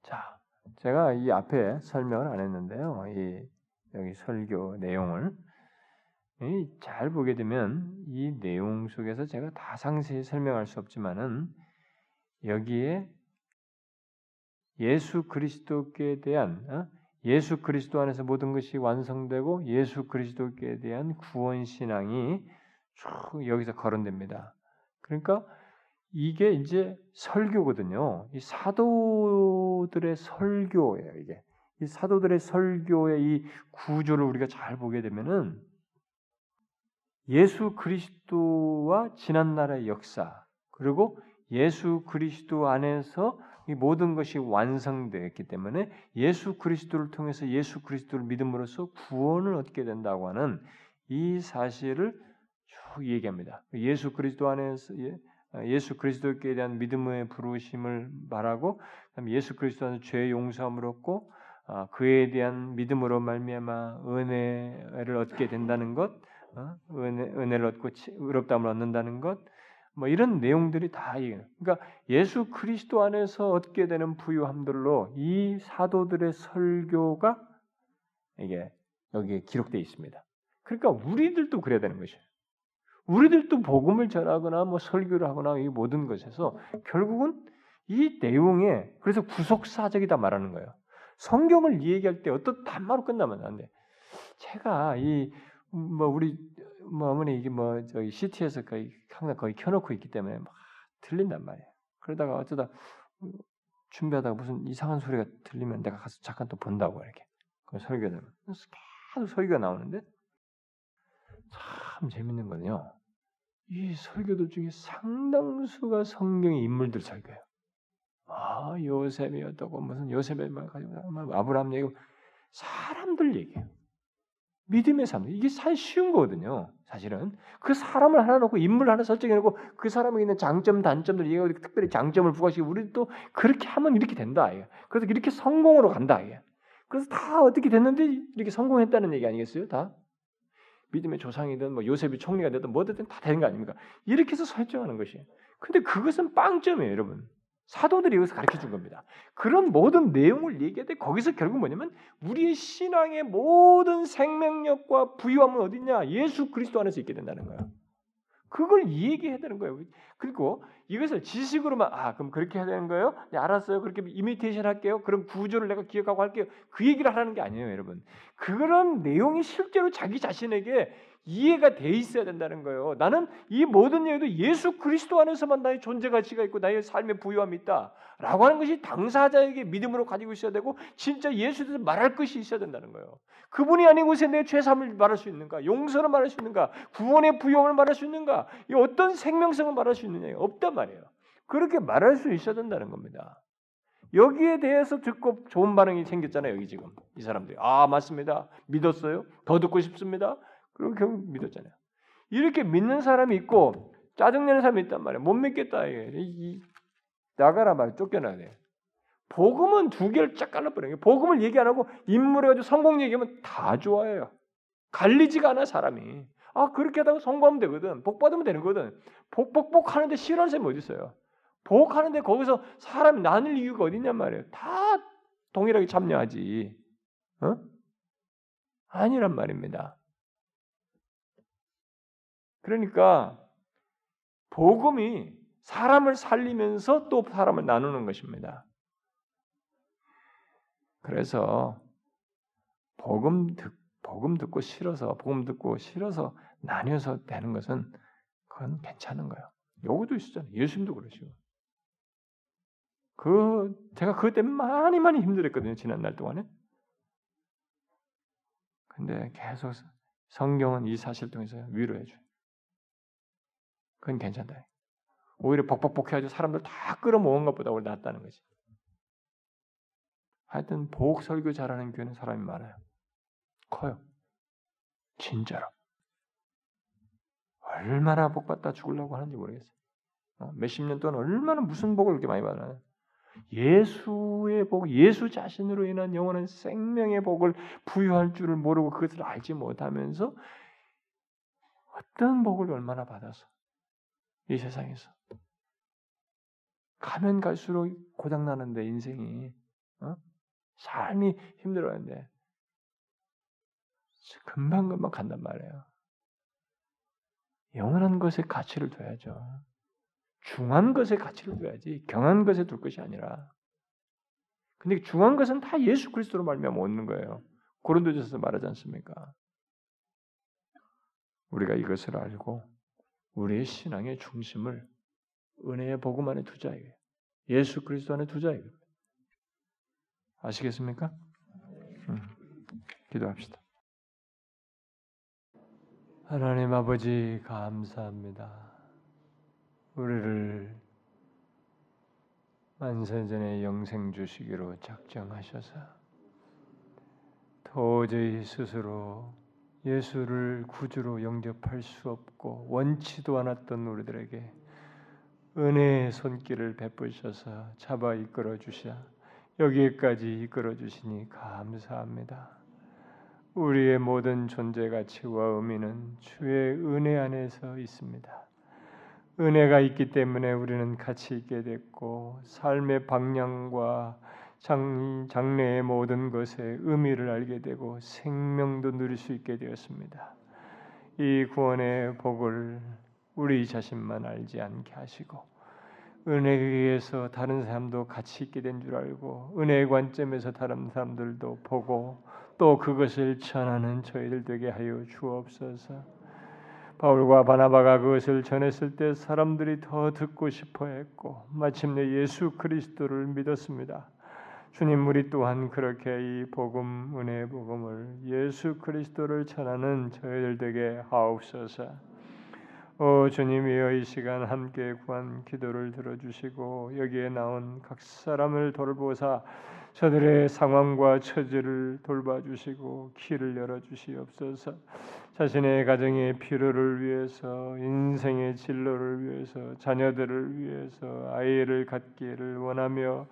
자, 제가 이 앞에 설명을 안 했는데요. 이 여기 설교 내용을 잘 보게 되면 이 내용 속에서 제가 다 상세히 설명할 수 없지만은 여기에 예수 그리스도께 대한 어? 예수 그리스도 안에서 모든 것이 완성되고 예수 그리스도께 대한 구원 신앙이 쭉 여기서 거론됩니다. 그러니까 이게 이제 설교거든요. 이 사도들의 설교예요, 이게. 이 사도들의 설교의 이 구조를 우리가 잘 보게 되면은 예수 그리스도와 지난날의 역사, 그리고 예수 그리스도 안에서 이 모든 것이 완성되었기 때문에 예수 그리스도를 통해서 예수 그리스도를 믿음으로써 구원을 얻게 된다고 하는 이 사실을 쭉 얘기합니다. 예수 그리스도 안에서 예, 예수 그리스도께 대한 믿음의 부르심을 말하고 예수 그리스도 안에서 죄 용서함을 얻고 아, 그에 대한 믿음으로 말미암아 은혜를 얻게 된다는 것, 어, 은혜, 은혜 를 얻고 의롭다함을 얻는다는 것, 뭐 이런 내용들이 다 그러니까 예수 그리스도 안에서 얻게 되는 부유함들로 이 사도들의 설교가 이게 여기에 기록되어 있습니다. 그러니까 우리들도 그래야 되는 것이에요. 우리들도 복음을 전하거나 뭐 설교를 하거나 이 모든 것에서 결국은 이 내용에 그래서 구속사적이다 말하는 거예요. 성경을 얘기할 때 어떤 단말로 끝나면 안 돼. 제가 이 뭐 우리 뭐 어머니 이게 뭐 저기 CT에서 거의 항상 거의 켜놓고 있기 때문에 막 들린단 말이에요. 그러다가 어쩌다 준비하다가 무슨 이상한 소리가 들리면 내가 가서 잠깐 또 본다고 이렇게 그 설교를 계속 설교가 나오는데 참 재밌는 거는요. 이 설교들 중에 상당수가 성경의 인물들 설교예요. 아 요셉이 어떻고 무슨 요셉의 말 가지고 아브라함 얘기 사람들 얘기예요. 믿음의 삶. 이게 사실 쉬운 거거든요. 사실은 그 사람을 하나 놓고 인물 하나 설정해 놓고 그 사람에게 있는 장점 단점들 얘기하고 특별히 장점을 부각시키고 우리도 그렇게 하면 이렇게 된다. 그래서 이렇게 성공으로 간다. 그래서 다 어떻게 됐는데 이렇게 성공했다는 얘기 아니겠어요? 다 믿음의 조상이든 뭐 요셉이 총리가 되든 뭐든 다 되는 거 아닙니까? 이렇게 해서 설정하는 것이. 근데 그것은 빵점이에요, 여러분. 사도들이 여기서 가르쳐 준 겁니다. 그런 모든 내용을 얘기할 때 거기서 결국 뭐냐면 우리의 신앙의 모든 생명력과 부유함은 어딨냐? 예수 그리스도 안에서 있게 된다는 거야. 그걸 얘기해야 되는 거예요. 그리고 이것을 지식으로만 아 그럼 그렇게 해야 되는 거예요? 네, 알았어요. 그렇게 이미테이션 할게요. 그럼 구조를 내가 기억하고 할게요. 그 얘기를 하라는 게 아니에요, 여러분. 그런 내용이 실제로 자기 자신에게 이해가 돼 있어야 된다는 거예요. 나는 이 모든 얘기도 예수 그리스도 안에서만 나의 존재 가치가 있고 나의 삶의 부유함이 있다라고 하는 것이 당사자에게 믿음으로 가지고 있어야 되고 진짜 예수에 대해서 말할 것이 있어야 된다는 거예요. 그분이 아닌 곳에 내 죄삼을 말할 수 있는가? 용서를 말할 수 있는가? 구원의 부유함을 말할 수 있는가? 이 어떤 생명성을 말할 수 있느냐? 없단 말이에요. 그렇게 말할 수 있어야 된다는 겁니다. 여기에 대해서 듣고 좋은 반응이 생겼잖아요. 여기 지금 이 사람들이 아 맞습니다. 믿었어요. 더 듣고 싶습니다. 그리고 결국 믿었잖아요. 이렇게 믿는 사람이 있고 짜증내는 사람이 있단 말이에요. 못 믿겠다. 이, 나가라 말 쫓겨나야 돼. 복음은 두 개를 쫙 갈라버려요. 복음을 얘기 안 하고 인물해가지고 성공 얘기하면 다 좋아해요. 갈리지가 않아 사람이. 아 그렇게 하다가 성공하면 되거든. 복 받으면 되는 거든. 복복복 하는데 싫어하는 사람이 어디 있어요? 복 하는데 거기서 사람 나눌 이유가 어디 있냔 말이에요. 다 동일하게 참여하지. 어? 아니란 말입니다. 그러니까 복음이 사람을 살리면서 또 사람을 나누는 것입니다. 그래서 복음 듣 복음 듣고 싫어서 복음 듣고 싫어서 나뉘어서 되는 것은 그건 괜찮은 거예요. 여기도 있었잖아요. 예수님도 그러시고. 그 제가 때문에 많이 많이 힘들었거든요. 지난 날 동안에. 근데 계속 성경은 이 사실 통해서 위로해 줘요. 그건 괜찮다. 오히려 벅벅벅해가지고 사람들 다 끌어모은 것보다 오히려 낫다는 거지. 하여튼 보복 설교 잘하는 교회는 사람이 많아요. 커요. 진짜로. 얼마나 복 받다 죽으려고 하는지 모르겠어요. 어, 몇십 년 동안 얼마나 무슨 복을 그렇게 많이 받아요. 예수의 복, 예수 자신으로 인한 영원한 생명의 복을 부여할 줄을 모르고 그것을 알지 못하면서 어떤 복을 얼마나 받아서 이 세상에서 가면 갈수록 고장 나는데 인생이 어? 삶이 힘들어하는데 금방 금방 간단 말이에요. 영원한 것에 가치를 둬야죠. 중한 것에 가치를 둬야지 경한 것에 둘 것이 아니라. 근데 중한 것은 다 예수 그리스도로 말미암아 얻는 거예요. 고린도전서 말하지 않습니까? 우리가 이것을 알고 우리의 신앙의 중심을 은혜의 복음 안에 이게 예수 그리스도 안에 이게 아시겠습니까? 음, 기도합시다. 하나님 아버지 감사합니다. 우리를 만세전에 영생 주시기로 작정하셔서 도저히 스스로 예수를 구주로 영접할 수 없고 원치도 않았던 우리들에게 은혜의 손길을 베푸셔서 잡아 이끌어 주셔 여기까지 이끌어 주시니 감사합니다. 우리의 모든 존재 가치와 의미는 주의 은혜 안에서 있습니다. 은혜가 있기 때문에 우리는 가치 있게 됐고 삶의 방향과 장, 장래의 모든 것의 의미를 알게 되고 생명도 누릴 수 있게 되었습니다. 이 구원의 복을 우리 자신만 알지 않게 하시고 은혜에 의해서 다른 사람도 같이 있게 된 줄 알고 은혜의 관점에서 다른 사람들도 보고 또 그것을 전하는 저희들 되게 하여 주옵소서. 바울과 바나바가 그것을 전했을 때 사람들이 더 듣고 싶어 했고 마침내 예수 그리스도를 믿었습니다. 주님 우리 또한 그렇게 이 복음 은혜의 복음을 예수 그리스도를 전하는 저희들 되게 하옵소서. 오 주님이여 이 시간 함께 구한 기도를 들어주시고 여기에 나온 각 사람을 돌보사 저들의 상황과 처지를 돌봐주시고 길을 열어주시옵소서. 자신의 가정의 필요를 위해서 인생의 진로를 위해서 자녀들을 위해서 아이를 갖기를 원하며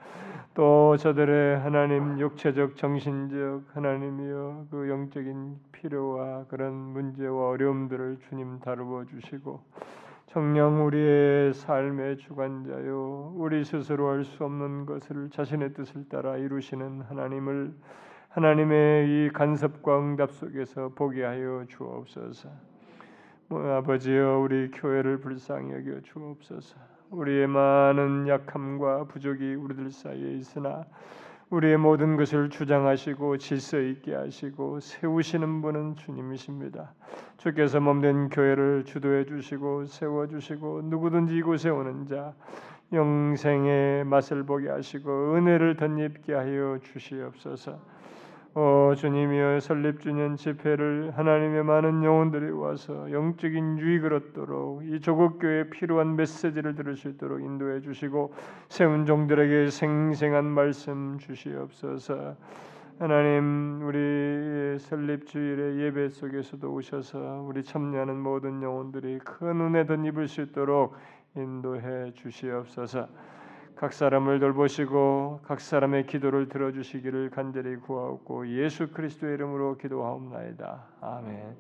또 저들의 하나님 육체적 정신적 하나님이여 그 영적인 필요와 그런 문제와 어려움들을 주님 다루어 주시고 정령 우리의 삶의 주관자요 우리 스스로 할 수 없는 것을 자신의 뜻을 따라 이루시는 하나님을 하나님의 이 간섭과 응답 속에서 보게 하여 주옵소서. 뭐, 아버지여 우리 교회를 불쌍히 여겨 주옵소서. 우리의 많은 약함과 부족이 우리들 사이에 있으나 우리의 모든 것을 주장하시고 질서 있게 하시고 세우시는 분은 주님이십니다. 주께서 몸된 교회를 주도해 주시고 세워 주시고 누구든지 이곳에 오는 자 영생의 맛을 보게 하시고 은혜를 덧입게 하여 주시옵소서. 오 주님이여 설립주년 집회를 하나님의 많은 영혼들이 와서 영적인 유익을 얻도록 이 조국 교회에 필요한 메시지를 들을 수 있도록 인도해 주시고 세운 종들에게 생생한 말씀 주시옵소서. 하나님 우리 설립주일의 예배 속에서도 오셔서 우리 참여하는 모든 영혼들이 큰 은혜 덧입을 수 있도록 인도해 주시옵소서. 각 사람을 돌보시고 각 사람의 기도를 들어주시기를 간절히 구하옵고 예수 그리스도의 이름으로 기도하옵나이다. 아멘.